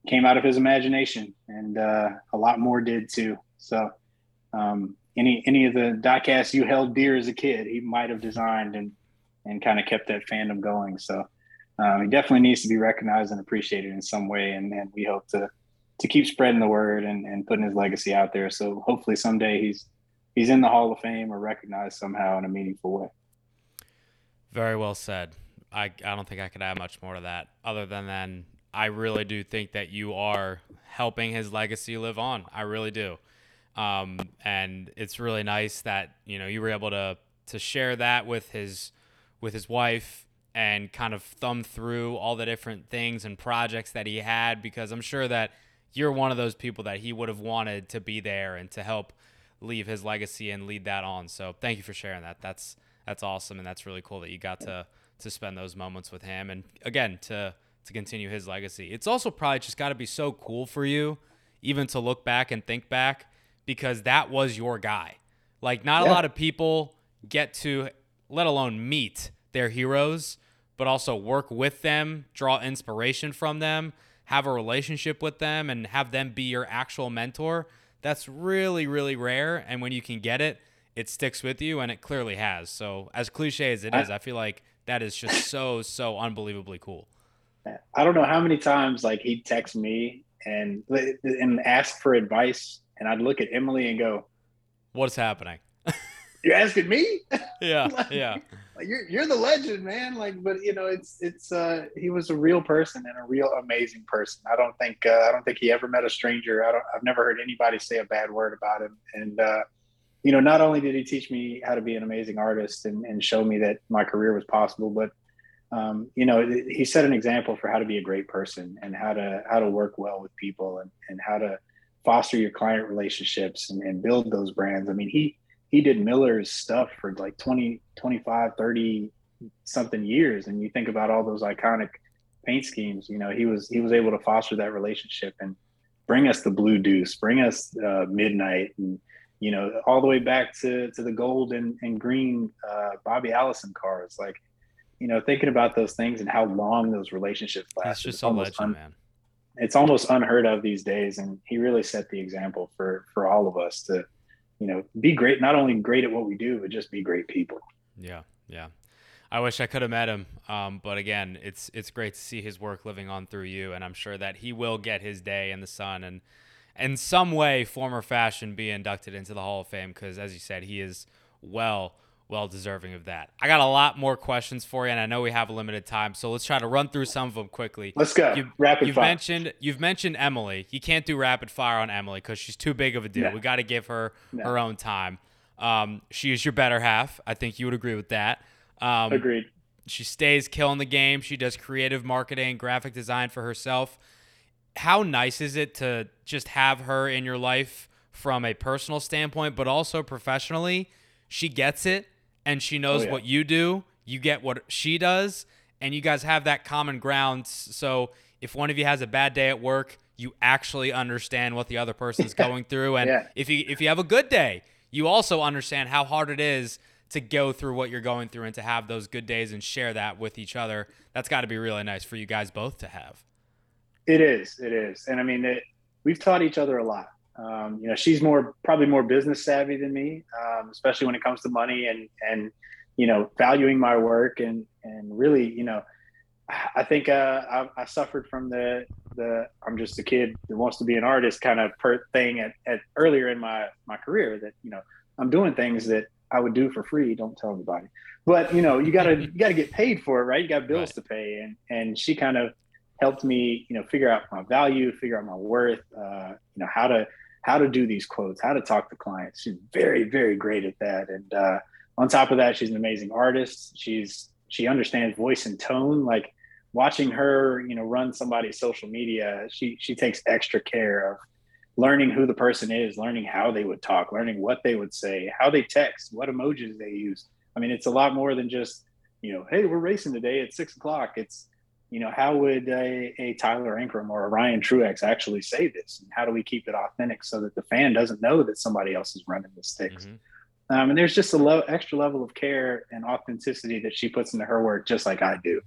came out of his imagination, and uh, a lot more did too. So. Um, any any of the diecasts you held dear as a kid, he might have designed and and kind of kept that fandom going. So um, he definitely needs to be recognized and appreciated in some way. And, and we hope to to keep spreading the word and, and putting his legacy out there. So hopefully someday he's he's in the Hall of Fame or recognized somehow in a meaningful way. Very well said. I, I don't think I could add much more to that other than then I really do think that you are helping his legacy live on. I really do. Um, and it's really nice that, you know, you were able to to share that with his with his wife and kind of thumb through all the different things and projects that he had because I'm sure that you're one of those people that he would have wanted to be there and to help leave his legacy and lead that on. So thank you for sharing that. That's that's awesome and that's really cool that you got to to spend those moments with him and again to to continue his legacy. It's also probably just got to be so cool for you even to look back and think back because that was your guy. Like not yeah. a lot of people get to let alone meet their heroes but also work with them, draw inspiration from them, have a relationship with them, and have them be your actual mentor. That's really, really rare. And when you can get it, it sticks with you, and it clearly has. So, as cliche as it is, I feel like that is just so, so unbelievably cool. I don't know how many times like he'd text me and and ask for advice, and I'd look at Emily and go, "What's happening?" You're asking me? Yeah, like, yeah. Like you're you're the legend, man. Like, but you know, it's it's uh he was a real person and a real amazing person. I don't think uh, I don't think he ever met a stranger. I don't I've never heard anybody say a bad word about him. And uh, you know, not only did he teach me how to be an amazing artist and, and show me that my career was possible, but um, you know, he set an example for how to be a great person and how to how to work well with people and, and how to foster your client relationships and, and build those brands. I mean, he he did Miller's stuff for like 20, 25, 30 something years. And you think about all those iconic paint schemes, you know, he was, he was able to foster that relationship and bring us the blue deuce, bring us uh, midnight and, you know, all the way back to, to the gold and, and green uh, Bobby Allison cars. Like, you know, thinking about those things and how long those relationships last. It's just a legend, un- man. It's almost unheard of these days. And he really set the example for, for all of us to, you know, be great, not only great at what we do, but just be great people. Yeah. Yeah. I wish I could have met him. Um, but again, it's it's great to see his work living on through you, and I'm sure that he will get his day in the sun and in some way, form or fashion, be inducted into the Hall of Fame because, as you said, he is well well deserving of that. I got a lot more questions for you, and I know we have a limited time, so let's try to run through some of them quickly. Let's go. You, rapid you've fire. mentioned you've mentioned Emily. You can't do rapid fire on Emily because she's too big of a deal. No. We got to give her no. her own time. Um, she is your better half. I think you would agree with that. Um, Agreed. She stays killing the game. She does creative marketing, graphic design for herself. How nice is it to just have her in your life from a personal standpoint, but also professionally? She gets it and she oh, knows oh, yeah. what you do. You get what she does, and you guys have that common ground. So if one of you has a bad day at work, you actually understand what the other person's going through, and yeah. if you if you have a good day, you also understand how hard it is to go through what you're going through and to have those good days and share that with each other. That's got to be really nice for you guys both to have. It is. It is, and I mean, it, we've taught each other a lot. Um, you know, she's more probably more business savvy than me, um, especially when it comes to money and and you know valuing my work and and really you know I think uh, I, I, suffered from the the I'm just a kid that wants to be an artist kind of per thing at, at earlier in my my career that you know I'm doing things that I would do for free. Don't tell anybody, but you know you gotta you gotta get paid for it, right? You got bills right. to pay, and and she kind of helped me you know figure out my value, figure out my worth, uh, you know how to how to do these quotes, how to talk to clients. She's very very great at that, and uh, on top of that, she's an amazing artist. She's she understands voice and tone like watching her, you know, run somebody's social media, she she takes extra care of learning who the person is, learning how they would talk, learning what they would say, how they text, what emojis they use. I mean, it's a lot more than just, you know, hey, we're racing today at six o'clock. It's, you know, how would a, a Tyler Ankrum or a Ryan Truex actually say this? And how do we keep it authentic so that the fan doesn't know that somebody else is running the sticks? Mm-hmm. Um, and there's just a low, extra level of care and authenticity that she puts into her work, just like I do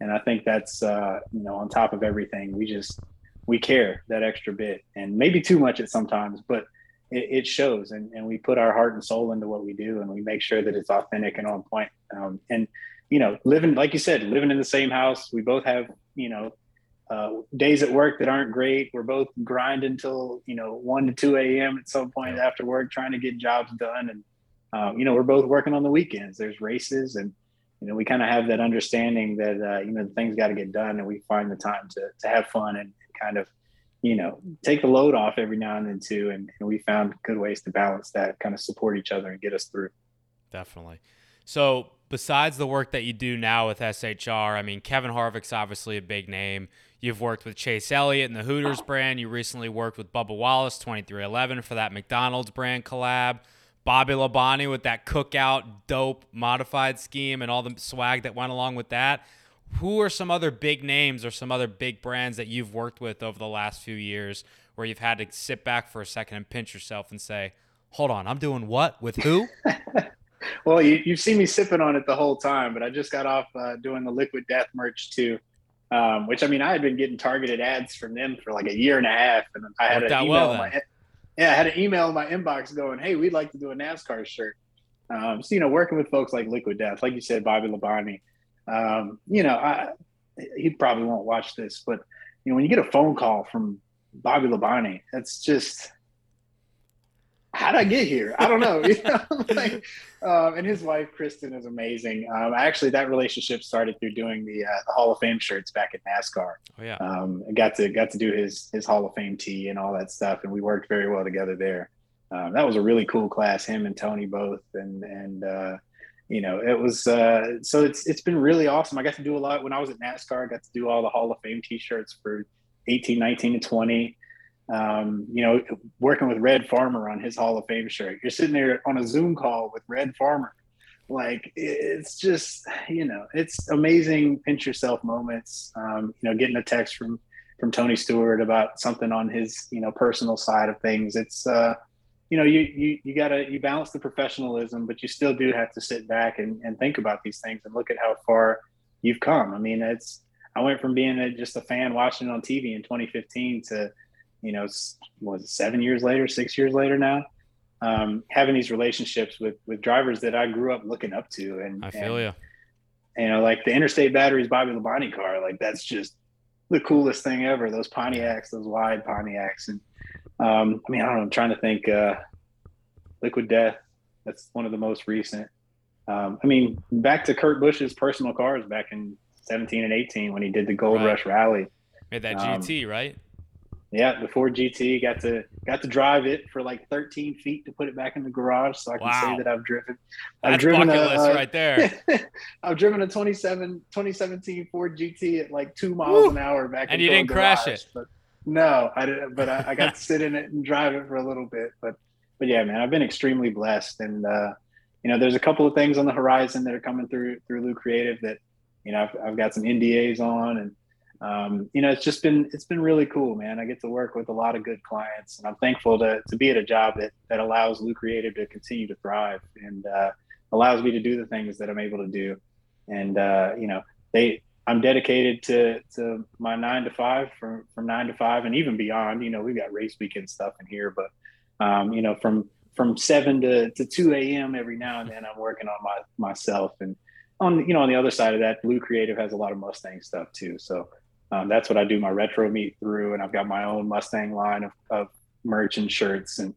and I think that's uh, you know on top of everything, we just we care that extra bit, and maybe too much at sometimes, but it, it shows, and, and we put our heart and soul into what we do, and we make sure that it's authentic and on point. Um, and you know, living like you said, living in the same house, we both have you know uh, days at work that aren't great. We're both grinding until you know one to two a.m. at some point after work, trying to get jobs done, and um, you know we're both working on the weekends. There's races and you know, we kind of have that understanding that, uh, you know, things got to get done and we find the time to, to have fun and kind of, you know, take the load off every now and then too. And, and we found good ways to balance that, kind of support each other and get us through. Definitely. So besides the work that you do now with SHR, I mean, Kevin Harvick's obviously a big name. You've worked with Chase Elliott and the Hooters brand. You recently worked with Bubba Wallace, 23XI, for that McDonald's brand collab. Bobby Labonte with that cookout dope modified scheme and all the swag that went along with that. Who are some other big names or some other big brands that you've worked with over the last few years where you've had to sit back for a second and pinch yourself and say, hold on, I'm doing what with who? well, you, you've seen me sipping on it the whole time, but I just got off uh, doing the Liquid Death merch too. Um, which I mean, I had been getting targeted ads from them for like a year and a half, and I had an email. Well, my, yeah, I had an email in my inbox going, "Hey, we'd like to do a NASCAR shirt." Um, so you know, working with folks like Liquid Death, like you said, Bobby Labonte. Um, you know, I, he probably won't watch this, but you know, when you get a phone call from Bobby Labonte, that's just how'd I get here? I don't know. you know? like, um, and his wife Kristen is amazing. Um, actually, that relationship started through doing the, uh, the Hall of Fame shirts back at NASCAR. Oh yeah. Um, I got to got to do his his Hall of Fame tee and all that stuff, and we worked very well together there. Um, that was a really cool class. Him and Tony both, and and uh, you know it was uh, so it's it's been really awesome. I got to do a lot when I was at NASCAR. I got to do all the Hall of Fame T-shirts for 18, 19, and 20 um, you know, working with Red Farmer on his Hall of Fame shirt. You're sitting there on a Zoom call with Red Farmer. Like it's just, you know, it's amazing pinch yourself moments. Um, you know, getting a text from from Tony Stewart about something on his, you know, personal side of things. It's uh, you know, you you you gotta you balance the professionalism, but you still do have to sit back and, and think about these things and look at how far you've come. I mean, it's I went from being a, just a fan watching it on TV in 2015 to you know, was it seven years later, six years later now, um, having these relationships with with drivers that I grew up looking up to, and I feel and, you. You know, like the Interstate Batteries Bobby Labonte car, like that's just the coolest thing ever. Those Pontiacs, those wide Pontiacs, and um, I mean, I don't know. I'm trying to think. Uh, Liquid Death, that's one of the most recent. Um, I mean, back to Kurt Busch's personal cars back in 17 and 18 when he did the Gold right. Rush Rally. Made that GT, um, right? Yeah, the Ford GT got to got to drive it for like 13 feet to put it back in the garage, so I can wow. say that I've driven. I've That's driven bucket a, uh, right there. I've driven a 27 2017 Ford GT at like two miles Woo! an hour back. And you didn't garage, crash it. But no, I didn't. But I, I got to sit in it and drive it for a little bit. But but yeah, man, I've been extremely blessed, and uh, you know, there's a couple of things on the horizon that are coming through through Lue Creative that you know I've, I've got some NDAs on and um, you know, it's just been it's been really cool, man. I get to work with a lot of good clients, and I'm thankful to to be at a job that that allows Lue Creative to continue to thrive and uh, allows me to do the things that I'm able to do. And uh, you know, they I'm dedicated to to my nine to five from from nine to five and even beyond. You know, we've got race weekend stuff in here, but um, you know, from from seven to, to two a.m. every now and then, I'm working on my myself. And on you know on the other side of that, Lue Creative has a lot of Mustang stuff too. So um, that's what I do my retro meet through, and I've got my own Mustang line of, of merch and shirts. And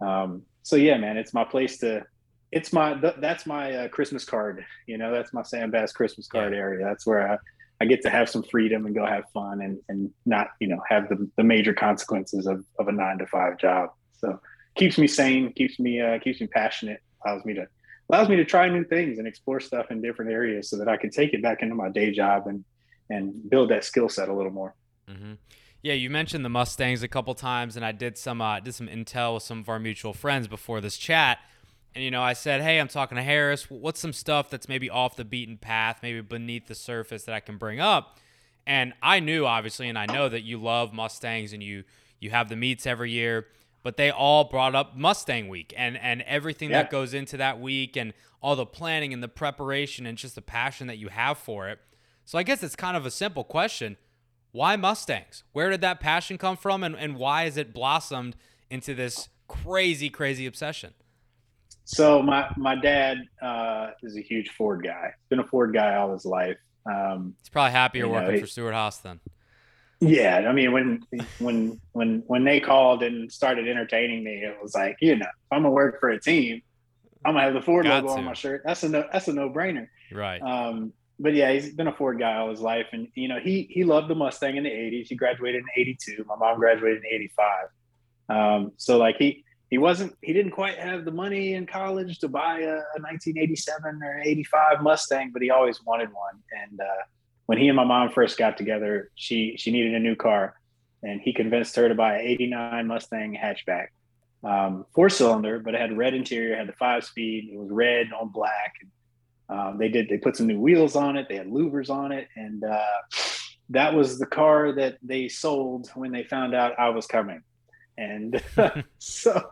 um, so yeah, man, it's my place to it's my th- that's my uh, Christmas card. You know, that's my Sam Bass Christmas card yeah. area. That's where I, I get to have some freedom and go have fun and and not you know have the the major consequences of of a nine to five job. So keeps me sane, keeps me uh, keeps me passionate, allows me to allows me to try new things and explore stuff in different areas so that I can take it back into my day job and and build that skill set a little more. Mm-hmm. Yeah, you mentioned the Mustangs a couple times, and I did some uh, did some intel with some of our mutual friends before this chat. And you know, I said, "Hey, I'm talking to Harris. What's some stuff that's maybe off the beaten path, maybe beneath the surface that I can bring up?" And I knew, obviously, and I know that you love Mustangs and you you have the meets every year. But they all brought up Mustang Week and and everything yeah. that goes into that week and all the planning and the preparation and just the passion that you have for it. So I guess it's kind of a simple question: Why Mustangs? Where did that passion come from, and and why has it blossomed into this crazy, crazy obsession? So my my dad uh, is a huge Ford guy. Been a Ford guy all his life. Um, He's probably happier working know, for Stewart-Haas then. Yeah, I mean when when when when they called and started entertaining me, it was like you know if I'm gonna work for a team, I'm gonna have the Ford Got logo to. on my shirt. That's a no, that's a no brainer. Right. Um, but yeah, he's been a Ford guy all his life, and you know he he loved the Mustang in the '80s. He graduated in '82. My mom graduated in '85. Um, so like he he wasn't he didn't quite have the money in college to buy a, a 1987 or 85 Mustang, but he always wanted one. And uh, when he and my mom first got together, she she needed a new car, and he convinced her to buy an 89 Mustang hatchback, um, four cylinder, but it had red interior, had the five speed. It was red on black. And, um, they did they put some new wheels on it. They had louvers on it, and uh, that was the car that they sold when they found out I was coming. And so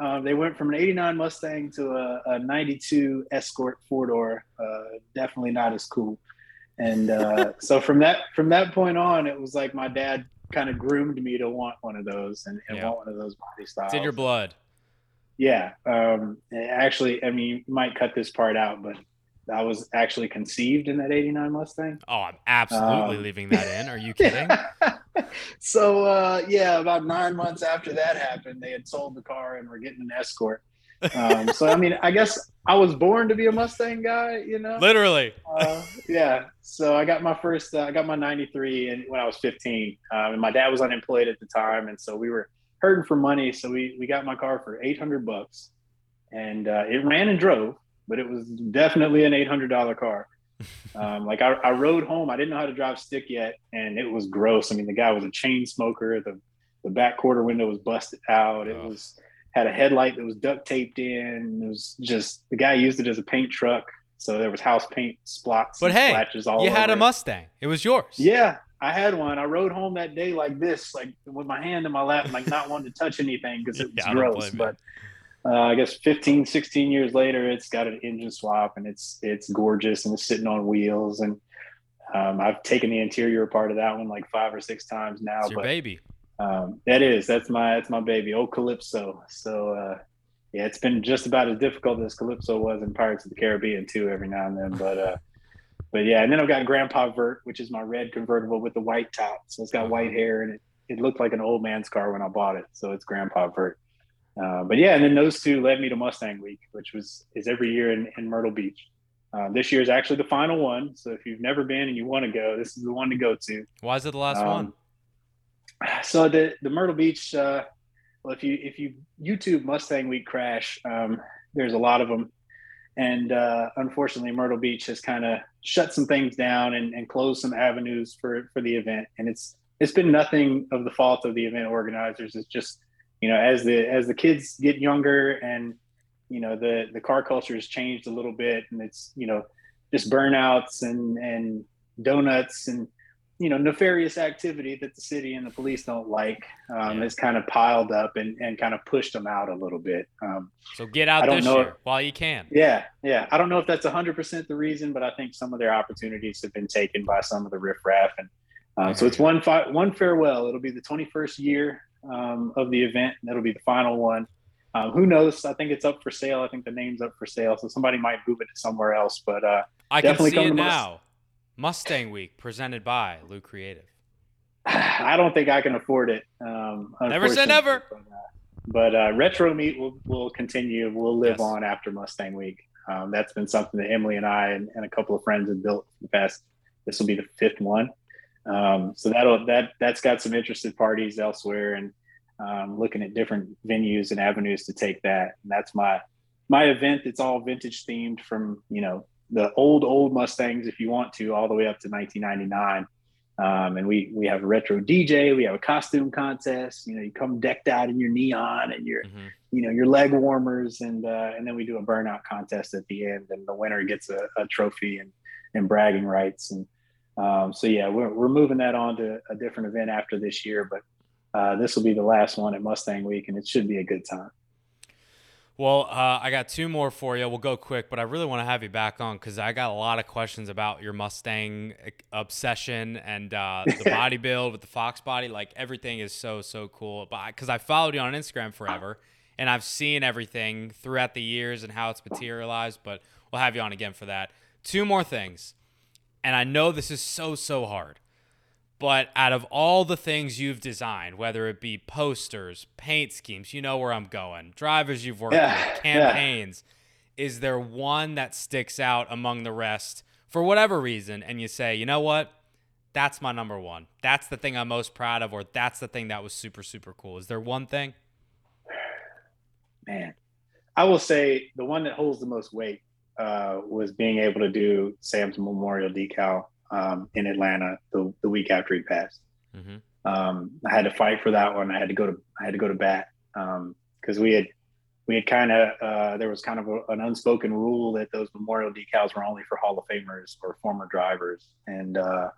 um, they went from an 89 Mustang to a, a 92 Escort four door. Uh, definitely not as cool. And uh, so from that from that point on, it was like my dad kind of groomed me to want one of those and, and yeah. want one of those body styles. It's in your blood. Yeah. Um, actually, I mean, you might cut this part out, but I was actually conceived in that 89 Mustang. Oh, I'm absolutely um, leaving that in. Are you kidding? so, uh, yeah, about nine months after that happened, they had sold the car and were getting an escort. Um, so, I mean, I guess I was born to be a Mustang guy, you know? Literally. Uh, yeah. So I got my first, uh, I got my 93 and when I was 15. Um, and my dad was unemployed at the time. And so we were hurting for money. So we, we got my car for 800 bucks and uh, it ran and drove but it was definitely an $800 car. Um, like I, I, rode home. I didn't know how to drive stick yet, and it was gross. I mean, the guy was a chain smoker. The the back quarter window was busted out. It oh. was had a headlight that was duct taped in. It was just the guy used it as a paint truck, so there was house paint spots. But hey, you had a Mustang. It was yours. Yeah, I had one. I rode home that day like this, like with my hand in my lap, like not wanting to touch anything because it was yeah, gross. But uh, I guess 15, 16 years later, it's got an engine swap and it's it's gorgeous and it's sitting on wheels. And um, I've taken the interior part of that one like five or six times now. It's your but, baby. Um, that is that's my that's my baby, old Calypso. So uh, yeah, it's been just about as difficult as Calypso was in Pirates of the Caribbean too, every now and then. But uh, but yeah, and then I've got Grandpa Vert, which is my red convertible with the white top. So it's got uh-huh. white hair and it, it looked like an old man's car when I bought it. So it's Grandpa Vert. Uh, but yeah, and then those two led me to Mustang Week, which was is every year in, in Myrtle Beach. Uh, this year is actually the final one. So if you've never been and you want to go, this is the one to go to. Why is it the last um, one? So the the Myrtle Beach. Uh, well, if you if you YouTube Mustang Week crash, um, there's a lot of them, and uh, unfortunately, Myrtle Beach has kind of shut some things down and, and closed some avenues for for the event. And it's it's been nothing of the fault of the event organizers. It's just you know as the as the kids get younger and you know the the car culture has changed a little bit and it's you know just burnouts and and donuts and you know nefarious activity that the city and the police don't like um, Yeah. has kind of piled up and, and kind of pushed them out a little bit. Um, So get out this year if- while you can. yeah, yeah. I don't know if that's 100% the reason, but I think some of their opportunities have been taken by some of the riffraff. And um, so it's one fi- one farewell. It'll be the 21st year um, of the event, and it'll be the final one. Um, who knows? I think it's up for sale. I think the name's up for sale, so somebody might move it to somewhere else. But uh, I can Definitely see come it now. Mustang Week presented by Lue Creative. I don't think I can afford it. Um, Never say never. But, uh, but uh, retro meet will will continue. We'll live Yes. on after Mustang Week. Um, that's been something that Emily and I and, and a couple of friends have built for the past. This will be the fifth one. Um, so that'll that that's got some interested parties elsewhere and um, looking at different venues and avenues to take that. And that's my my event. It's all vintage themed from you know the old old Mustangs if you want to all the way up to 1999. Um, and we we have a retro DJ. We have a costume contest. You know, you come decked out in your neon and your Mhm. you know your leg warmers, and uh, and then we do a burnout contest at the end, and the winner gets a, a trophy and and bragging rights. And um, so yeah, we're we're moving that on to a different event after this year, but uh, this will be the last one at Mustang Week, and it should be a good time. Well, uh, I got two more for you. We'll go quick, but I really want to have you back on because I got a lot of questions about your Mustang uh, obsession and uh, the body build with the Fox body. Like everything is so so cool. But because I followed you on Instagram forever, and I've seen everything throughout the years and how it's materialized. But we'll have you on again for that. Two more things, and I know this is so so hard. But out of all the things you've designed, whether it be posters, paint schemes, you know where I'm going, drivers you've worked Yeah, with, yeah. campaigns, is there one that sticks out among the rest for whatever reason? And you say, you know what? That's my number one. That's the thing I'm most proud of, or that's the thing that was super, super cool. Is there one thing? man i will say the one that holds the most weight uh, was being able to do sam's memorial decal um, in atlanta the, the week after he passed. Mm-hmm. um, i had to fight for that one. I had to go to i had to go to bat because we had we had kind of uh, there was kind of a, an unspoken rule that those memorial decals were only for hall of famers or former drivers. And uh,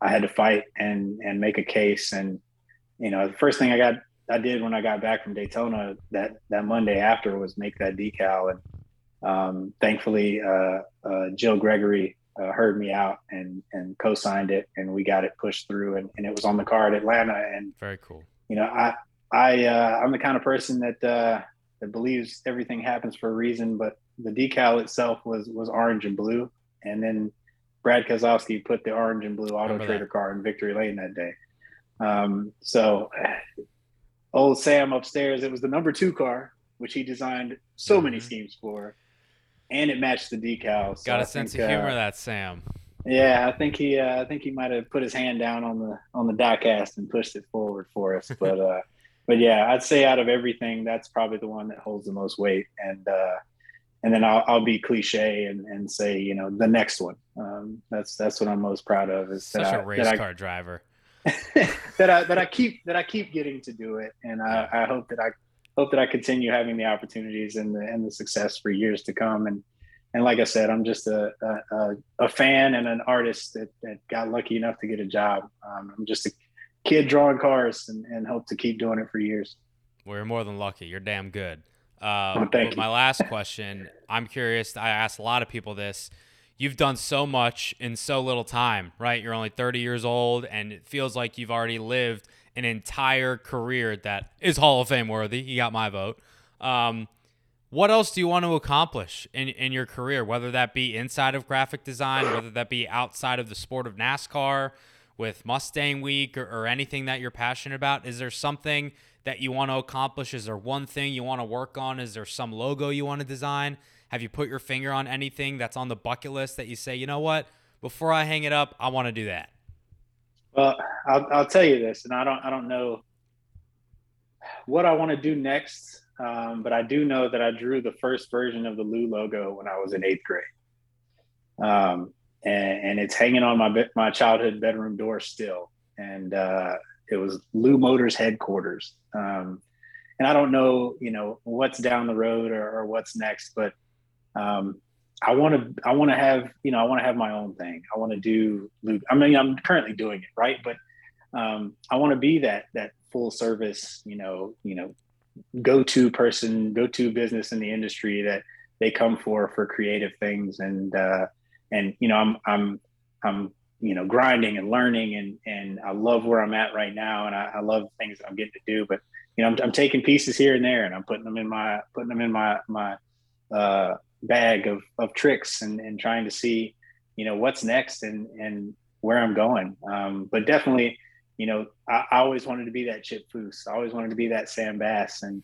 i had to fight and and make a case. And you know the first thing i got I did when I got back from Daytona that that Monday after was make that decal, and um, thankfully uh, uh, Jill Gregory uh, heard me out and and co-signed it, and we got it pushed through, and, and it was on the card Atlanta. And Very cool. you know, I I uh, I'm the kind of person that uh, that believes everything happens for a reason, but the decal itself was was orange and blue, and then Brad Keselowski put the orange and blue Auto Trader that. car in Victory Lane that day. Um, so old Sam upstairs, it was the number two car, which he designed so many Mhm. schemes for, and it matched the decal. So Got I a sense think, of humor, uh, that Sam. yeah, I think he, uh, I think he might have put his hand down on the on the diecast and pushed it forward for us. But, uh, but yeah, I'd say out of everything, that's probably the one that holds the most weight. And uh, and then I'll, I'll be cliche and, and say, you know, the next one. Um, that's that's what I'm most proud of is Such that, a I, race that I car driver. that I that I keep that I keep getting to do it, and I, I hope that I hope that I continue having the opportunities and the and the success for years to come. And and like I said, I'm just a a, a- fan and an artist that, that got lucky enough to get a job. Um, I'm just a kid drawing cars and, and hope to keep doing it for years. We're more than lucky. You're damn good. Well, Uh, thank you. my last question, I'm curious. I asked a lot of people this. You've done so much in so little time, right? You're only 30 years old, and it feels like you've already lived an entire career that is Hall of Fame worthy. You got my vote. Um, what else do you want to accomplish in, in your career, whether that be inside of graphic design, whether that be outside of the sport of NASCAR, with Mustang Week, or, or anything that you're passionate about? Is there something that you want to accomplish? Is there one thing you want to work on? Is there some logo you want to design? Have you put your finger on anything that's on the bucket list that you say, you know what, before I hang it up, I want to do that? Well, I'll, I'll tell you this, and I don't I don't know what I want to do next, um, but I do know that I drew the first version of the Lue logo when I was in eighth grade, um, and, and it's hanging on my my childhood bedroom door still, and uh, it was Lue Motors headquarters. Um, and I don't know, you know, what's down the road or, or what's next, but um, I want to I want to have you know I want to have my own thing. I want to do I mean I'm currently doing it right, but um, I want to be that that full service you know you know go to person go to business in the industry that they come for for creative things and uh, and you know I'm I'm I'm you know grinding and learning and and I love where I'm at right now and I, I love things that I'm getting to do but you know I'm, I'm, taking pieces here and there and I'm putting them in my putting them in my my uh, bag of of tricks and and trying to see you know what's next and and where I'm going. Um, but definitely you know I, I, always wanted to be that Chip Foose. I always wanted to be that Sam Bass. And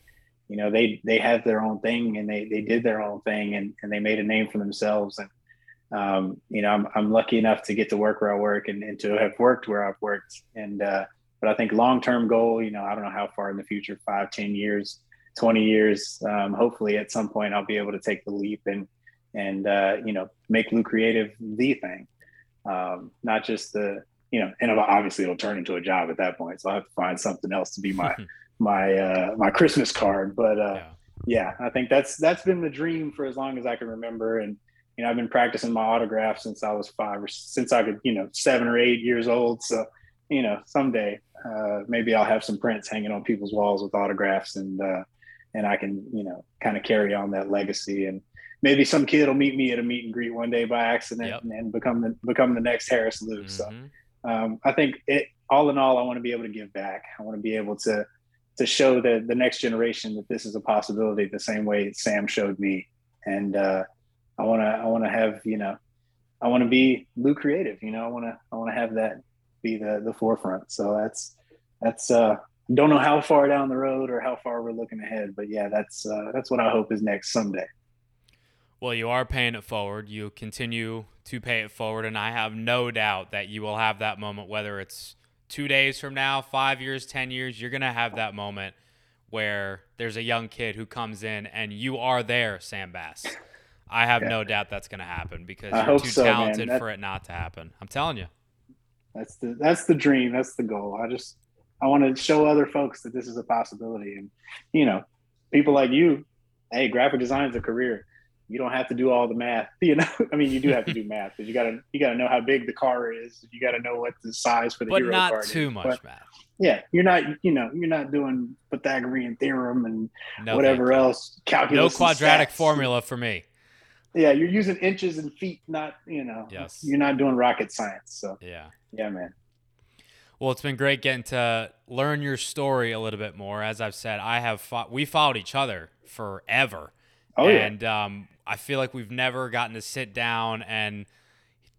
you know they they have their own thing and they they did their own thing and and they made a name for themselves. And um, you know, I'm, I'm lucky enough to get to work where I work and, and to have worked where I've worked. And, uh, but I think long-term goal, you know, I don't know how far in the future, five, 10 years, 20 years, um, hopefully at some point I'll be able to take the leap and, and, uh, you know, make Lue Creative the thing. Um, not just the, you know, and obviously it'll turn into a job at that point. So I have to find something else to be my, my, uh, my Christmas card. But, uh, yeah. yeah, I think that's, that's been the dream for as long as I can remember. And, you know, I've been practicing my autograph since I was five or since I could, you know, seven or eight years old. So, you know, someday uh, maybe I'll have some prints hanging on people's walls with autographs, and uh, and I can, you know, kind of carry on that legacy. And maybe some kid will meet me at a meet and greet one day by accident yep. and, and, become the become the next Harris Lue. Mm-hmm. So, um, I think it all in all, I want to be able to give back. I want to be able to to show the the next generation that this is a possibility, the same way Sam showed me, and uh, I want to I want to have you know I want to be Lue creative. You know I want to I want to have that be the the forefront. So that's that's uh don't know how far down the road or how far we're looking ahead, but yeah, that's uh, that's what I hope is next someday. Well, you are paying it forward. You continue to pay it forward, and I have no doubt that you will have that moment, whether it's two days from now, five years, ten years. You're gonna have that moment where there's a young kid who comes in and you are there, Sam Bass. I have yeah. no doubt that's going to happen because I you're too so, talented for it not to happen. I'm telling you. That's the that's the dream. That's the goal. I just I want to show other folks that this is a possibility, and you know, people like you. Hey, graphic design is a career. You don't have to do all the math. You know, I mean, you do have to do math because you gotta you gotta know how big the car is. You gotta know what the size for the but hero not car too is. much but, math. Yeah, you're not you know you're not doing Pythagorean theorem and no, whatever else calculus. No quadratic formula for me yeah, you're using inches and feet, not you know. Yes. You're not doing rocket science. So yeah, yeah, man. Well, it's been great getting to learn your story a little bit more. As I've said, I have fought, we followed each other forever. Oh yeah. And um, I feel like we've never gotten to sit down and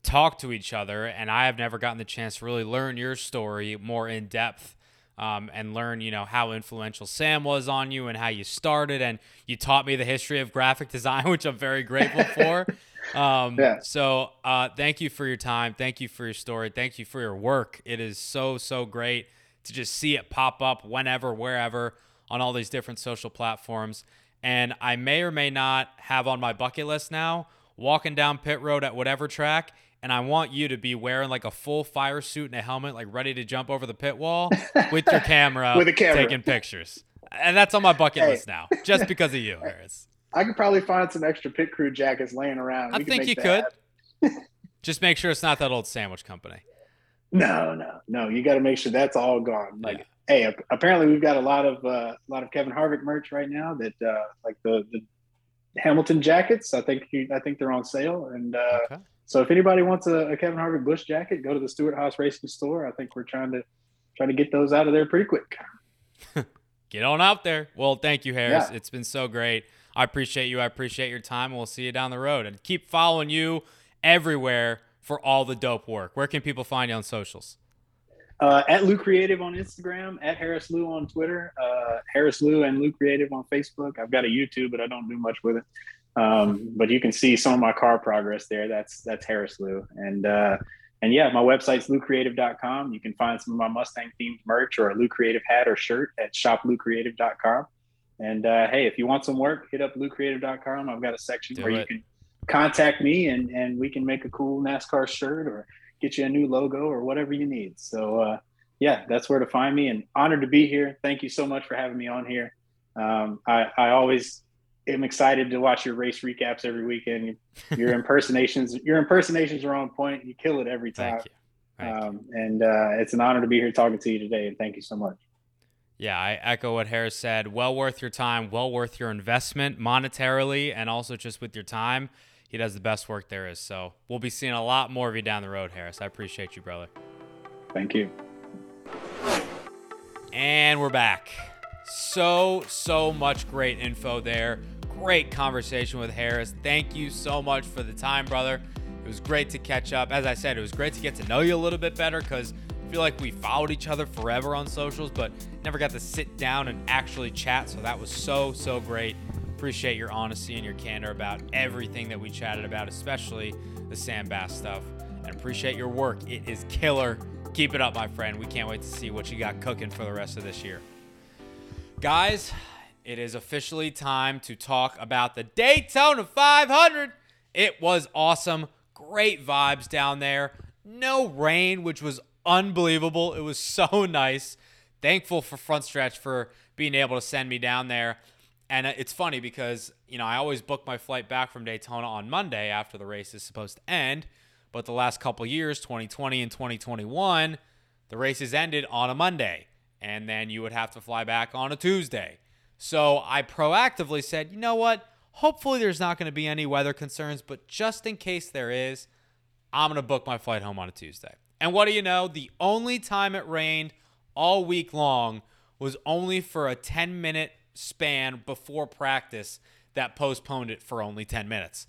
talk to each other, and I have never gotten the chance to really learn your story more in depth um, and learn, you know, how influential Sam was on you and how you started. And you taught me the history of graphic design, which I'm very grateful for. Um, yeah. So uh, thank you for your time. Thank you for your story. Thank you for your work. It is so, so great to just see it pop up whenever, wherever on all these different social platforms. And I may or may not have on my bucket list now walking down pit road at whatever track and I want you to be wearing like a full fire suit and a helmet, like ready to jump over the pit wall with your camera, with a camera, taking pictures. And that's on my bucket hey. list now, just because of you, Harris. I could probably find some extra pit crew jackets laying around. I think you could. just make sure it's not that old sandwich company. No, no, no. You got to make sure that's all gone. Like, yeah. hey, apparently we've got a lot of uh, a lot of Kevin Harvick merch right now. That uh, like the, the Hamilton jackets. I think I think they're on sale, and uh, okay. So if anybody wants a, a, Kevin Harvick Busch jacket, go to the Stewart-Haas Racing store. I think we're trying to trying to get those out of there pretty quick. get on out there. Well, thank you, Harris. Yeah. It's been so great. I appreciate you. I appreciate your time. We'll see you down the road and keep following you everywhere for all the dope work. Where can people find you on socials? Uh, at Lue Creative on Instagram, at Harris Lue on Twitter, uh, Harris Lue and Lue Creative on Facebook. I've got a YouTube, but I don't do much with it. Um, but you can see some of my car progress there. That's that's Harris Lue. And uh, and yeah, my website's luecreative.com. You can find some of my Mustang themed merch or a Lue Creative hat or shirt at shopluecreative.com. And uh, hey, if you want some work, hit up luecreative.com. I've got a section Do where it. you can contact me and and we can make a cool NASCAR shirt or get you a new logo or whatever you need. So uh, yeah, that's where to find me. And honored to be here. Thank you so much for having me on here. Um, I, I always am excited to watch your race recaps every weekend. Your impersonations, your impersonations are on point. You kill it every time. Thank you. Thank. Um, and uh, it's an honor to be here talking to you today. And thank you so much. Yeah, I echo what Harris said. Well worth your time, well worth your investment monetarily and also just with your time. He does the best work there is. So we'll be seeing a lot more of you down the road, Harris. I appreciate you, brother. Thank you. And we're back. So, so much great info there. Great conversation with Harris. Thank you so much for the time, brother. It was great to catch up. As I said, it was great to get to know you a little bit better because feel like we followed each other forever on socials, but never got to sit down and actually chat. So that was so, so great. Appreciate your honesty and your candor about everything that we chatted about, especially the Sam Bass stuff. And appreciate your work. It is killer. Keep it up, my friend. We can't wait to see what you got cooking for the rest of this year. Guys, it is officially time to talk about the Daytona 500. It was awesome. Great vibes down there. No rain, which was unbelievable. It was so nice. Thankful for Front Stretch for being able to send me down there. And uh, it's funny because, you know, I always book my flight back from Daytona on Monday after the race is supposed to end. But the last couple years, 2020 and 2021, the races ended on a Monday. And then you would have to fly back on a Tuesday. So I proactively said, you know what? Hopefully there's not going to be any weather concerns, but just in case there is, I'm going to book my flight home on a Tuesday. And what do you know? The only time it rained all week long was only for a 10 minute span before practice that postponed it for only 10 minutes.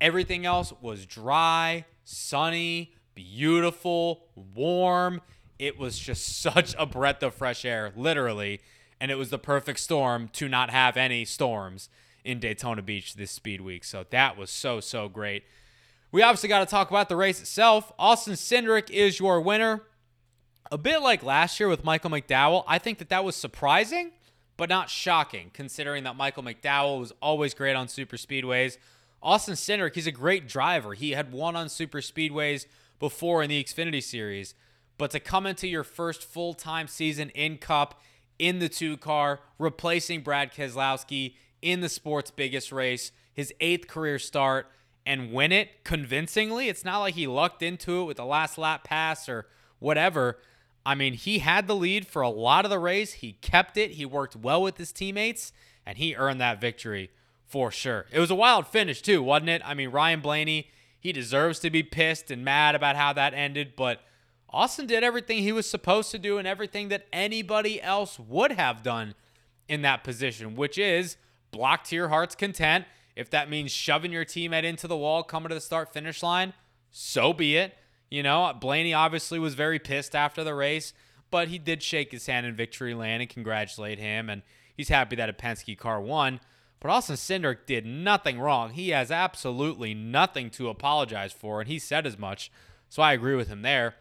Everything else was dry, sunny, beautiful, warm. It was just such a breath of fresh air, literally. And it was the perfect storm to not have any storms in Daytona Beach this speed week. So that was so, so great. We obviously got to talk about the race itself. Austin Cindric is your winner. A bit like last year with Michael McDowell, I think that that was surprising, but not shocking, considering that Michael McDowell was always great on super speedways. Austin Cindric, he's a great driver. He had won on super speedways before in the Xfinity Series, but to come into your first full time season in Cup in the two car, replacing Brad Keselowski in the sport's biggest race, his eighth career start, and win it convincingly. It's not like he lucked into it with the last lap pass or whatever. I mean, he had the lead for a lot of the race. He kept it. He worked well with his teammates, and he earned that victory for sure. It was a wild finish, too, wasn't it? I mean, Ryan Blaney, he deserves to be pissed and mad about how that ended, but Austin did everything he was supposed to do and everything that anybody else would have done in that position, which is block to your heart's content. If that means shoving your teammate into the wall coming to the start finish line, so be it. You know, Blaney obviously was very pissed after the race, but he did shake his hand in victory lane and congratulate him. And he's happy that a Penske car won. But Austin Cindric did nothing wrong. He has absolutely nothing to apologize for, and he said as much. So I agree with him there.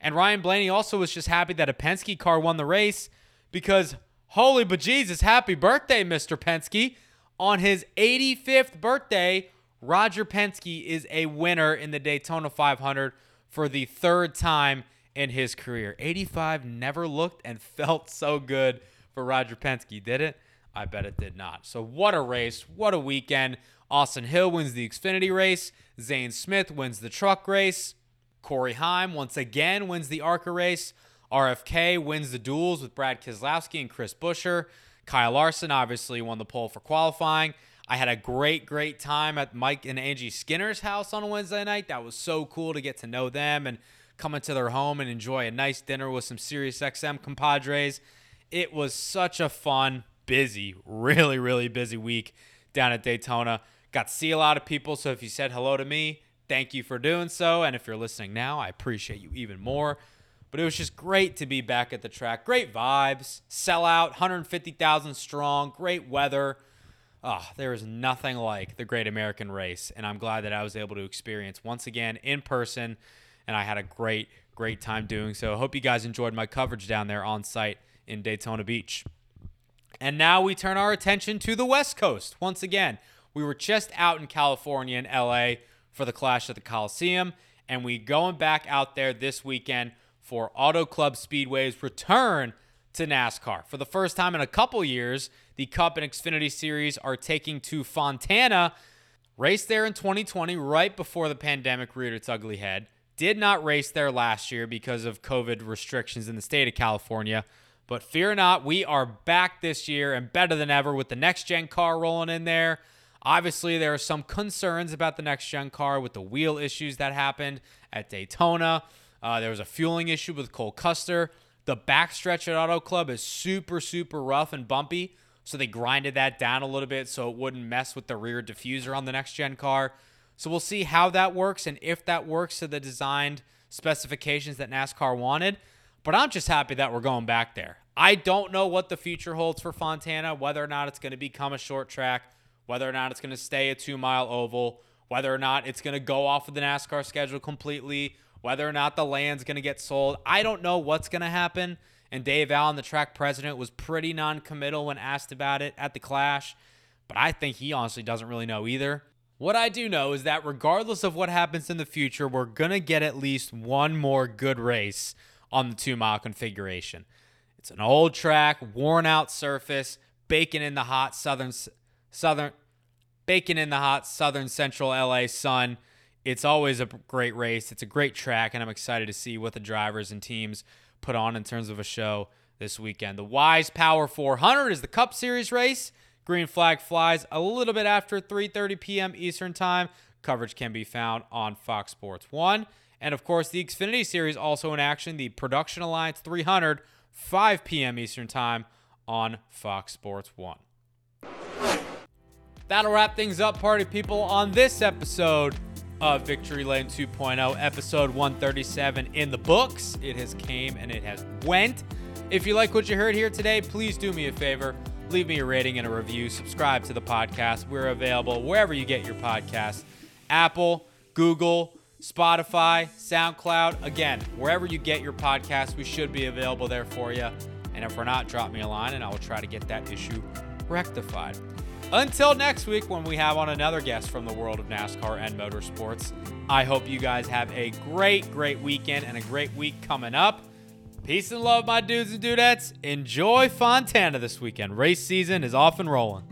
And Ryan Blaney also was just happy that a Penske car won the race because holy bejesus, happy birthday, Mr. Penske. On his 85th birthday, Roger Penske is a winner in the Daytona 500 for the third time in his career. 85 never looked and felt so good for Roger Penske, did it? I bet it did not. So, what a race. What a weekend. Austin Hill wins the Xfinity race. Zane Smith wins the truck race. Corey Heim once again wins the ARCA race. RFK wins the duels with Brad Keselowski and Chris Buescher. Kyle Larson obviously won the pole for qualifying. I had a great, great time at Mike and Angie Skinner's house on Wednesday night. That was so cool to get to know them and come into their home and enjoy a nice dinner with some Sirius XM compadres. It was such a fun, busy, really, really busy week down at Daytona. Got to see a lot of people. So if you said hello to me, thank you for doing so. And if you're listening now, I appreciate you even more. But it was just great to be back at the track. Great vibes, sellout, 150,000 strong, great weather. Oh, there is nothing like the Great American Race, and I'm glad that I was able to experience once again in person, and I had a great, great time doing so. Hope you guys enjoyed my coverage down there on site in Daytona Beach. And now we turn our attention to the West Coast. Once again, we were just out in California and LA for the Clash at the Coliseum, and we going back out there this weekend for Auto Club Speedway's return to NASCAR. For the first time in a couple years, the Cup and Xfinity Series are taking to Fontana. Raced there in 2020, right before the pandemic reared its ugly head. Did not race there last year because of COVID restrictions in the state of California. But fear not, we are back this year and better than ever with the next gen car rolling in there. Obviously, there are some concerns about the next gen car with the wheel issues that happened at Daytona. Uh, there was a fueling issue with Cole Custer. The backstretch at Auto Club is super, super rough and bumpy. So they grinded that down a little bit so it wouldn't mess with the rear diffuser on the next gen car. So we'll see how that works and if that works to the designed specifications that NASCAR wanted. But I'm just happy that we're going back there. I don't know what the future holds for Fontana, whether or not it's going to become a short track, whether or not it's going to stay a two mile oval, whether or not it's going to go off of the NASCAR schedule completely, whether or not the land's going to get sold. I don't know what's going to happen. And Dave Allen, the track president, was pretty non committal when asked about it at the Clash. But I think he honestly doesn't really know either. What I do know is that regardless of what happens in the future, we're going to get at least one more good race on the two mile configuration. It's an old track, worn out surface, baking in the hot southern, southern, baking in the hot southern central LA sun. It's always a great race. It's a great track, and I'm excited to see what the drivers and teams put on in terms of a show this weekend. The Wise Power 400 is the Cup Series race. Green flag flies a little bit after 3:30 p.m. Eastern Time. Coverage can be found on Fox Sports 1. And of course, the Xfinity Series also in action, the Production Alliance 300, 5 p.m. Eastern Time on Fox Sports 1. That'll wrap things up, party people, on this episode of Victory Lane 2.0, episode 137 in the books. It has came and it has went. If you like what you heard here today, please do me a favor. Leave me a rating and a review. Subscribe to the podcast. We're available wherever you get your podcasts Apple, Google, Spotify, SoundCloud. Again, wherever you get your podcast, we should be available there for you. And if we're not, drop me a line and I will try to get that issue rectified. Until next week, when we have on another guest from the world of NASCAR and motorsports, I hope you guys have a great, great weekend and a great week coming up. Peace and love, my dudes and dudettes. Enjoy Fontana this weekend. Race season is off and rolling.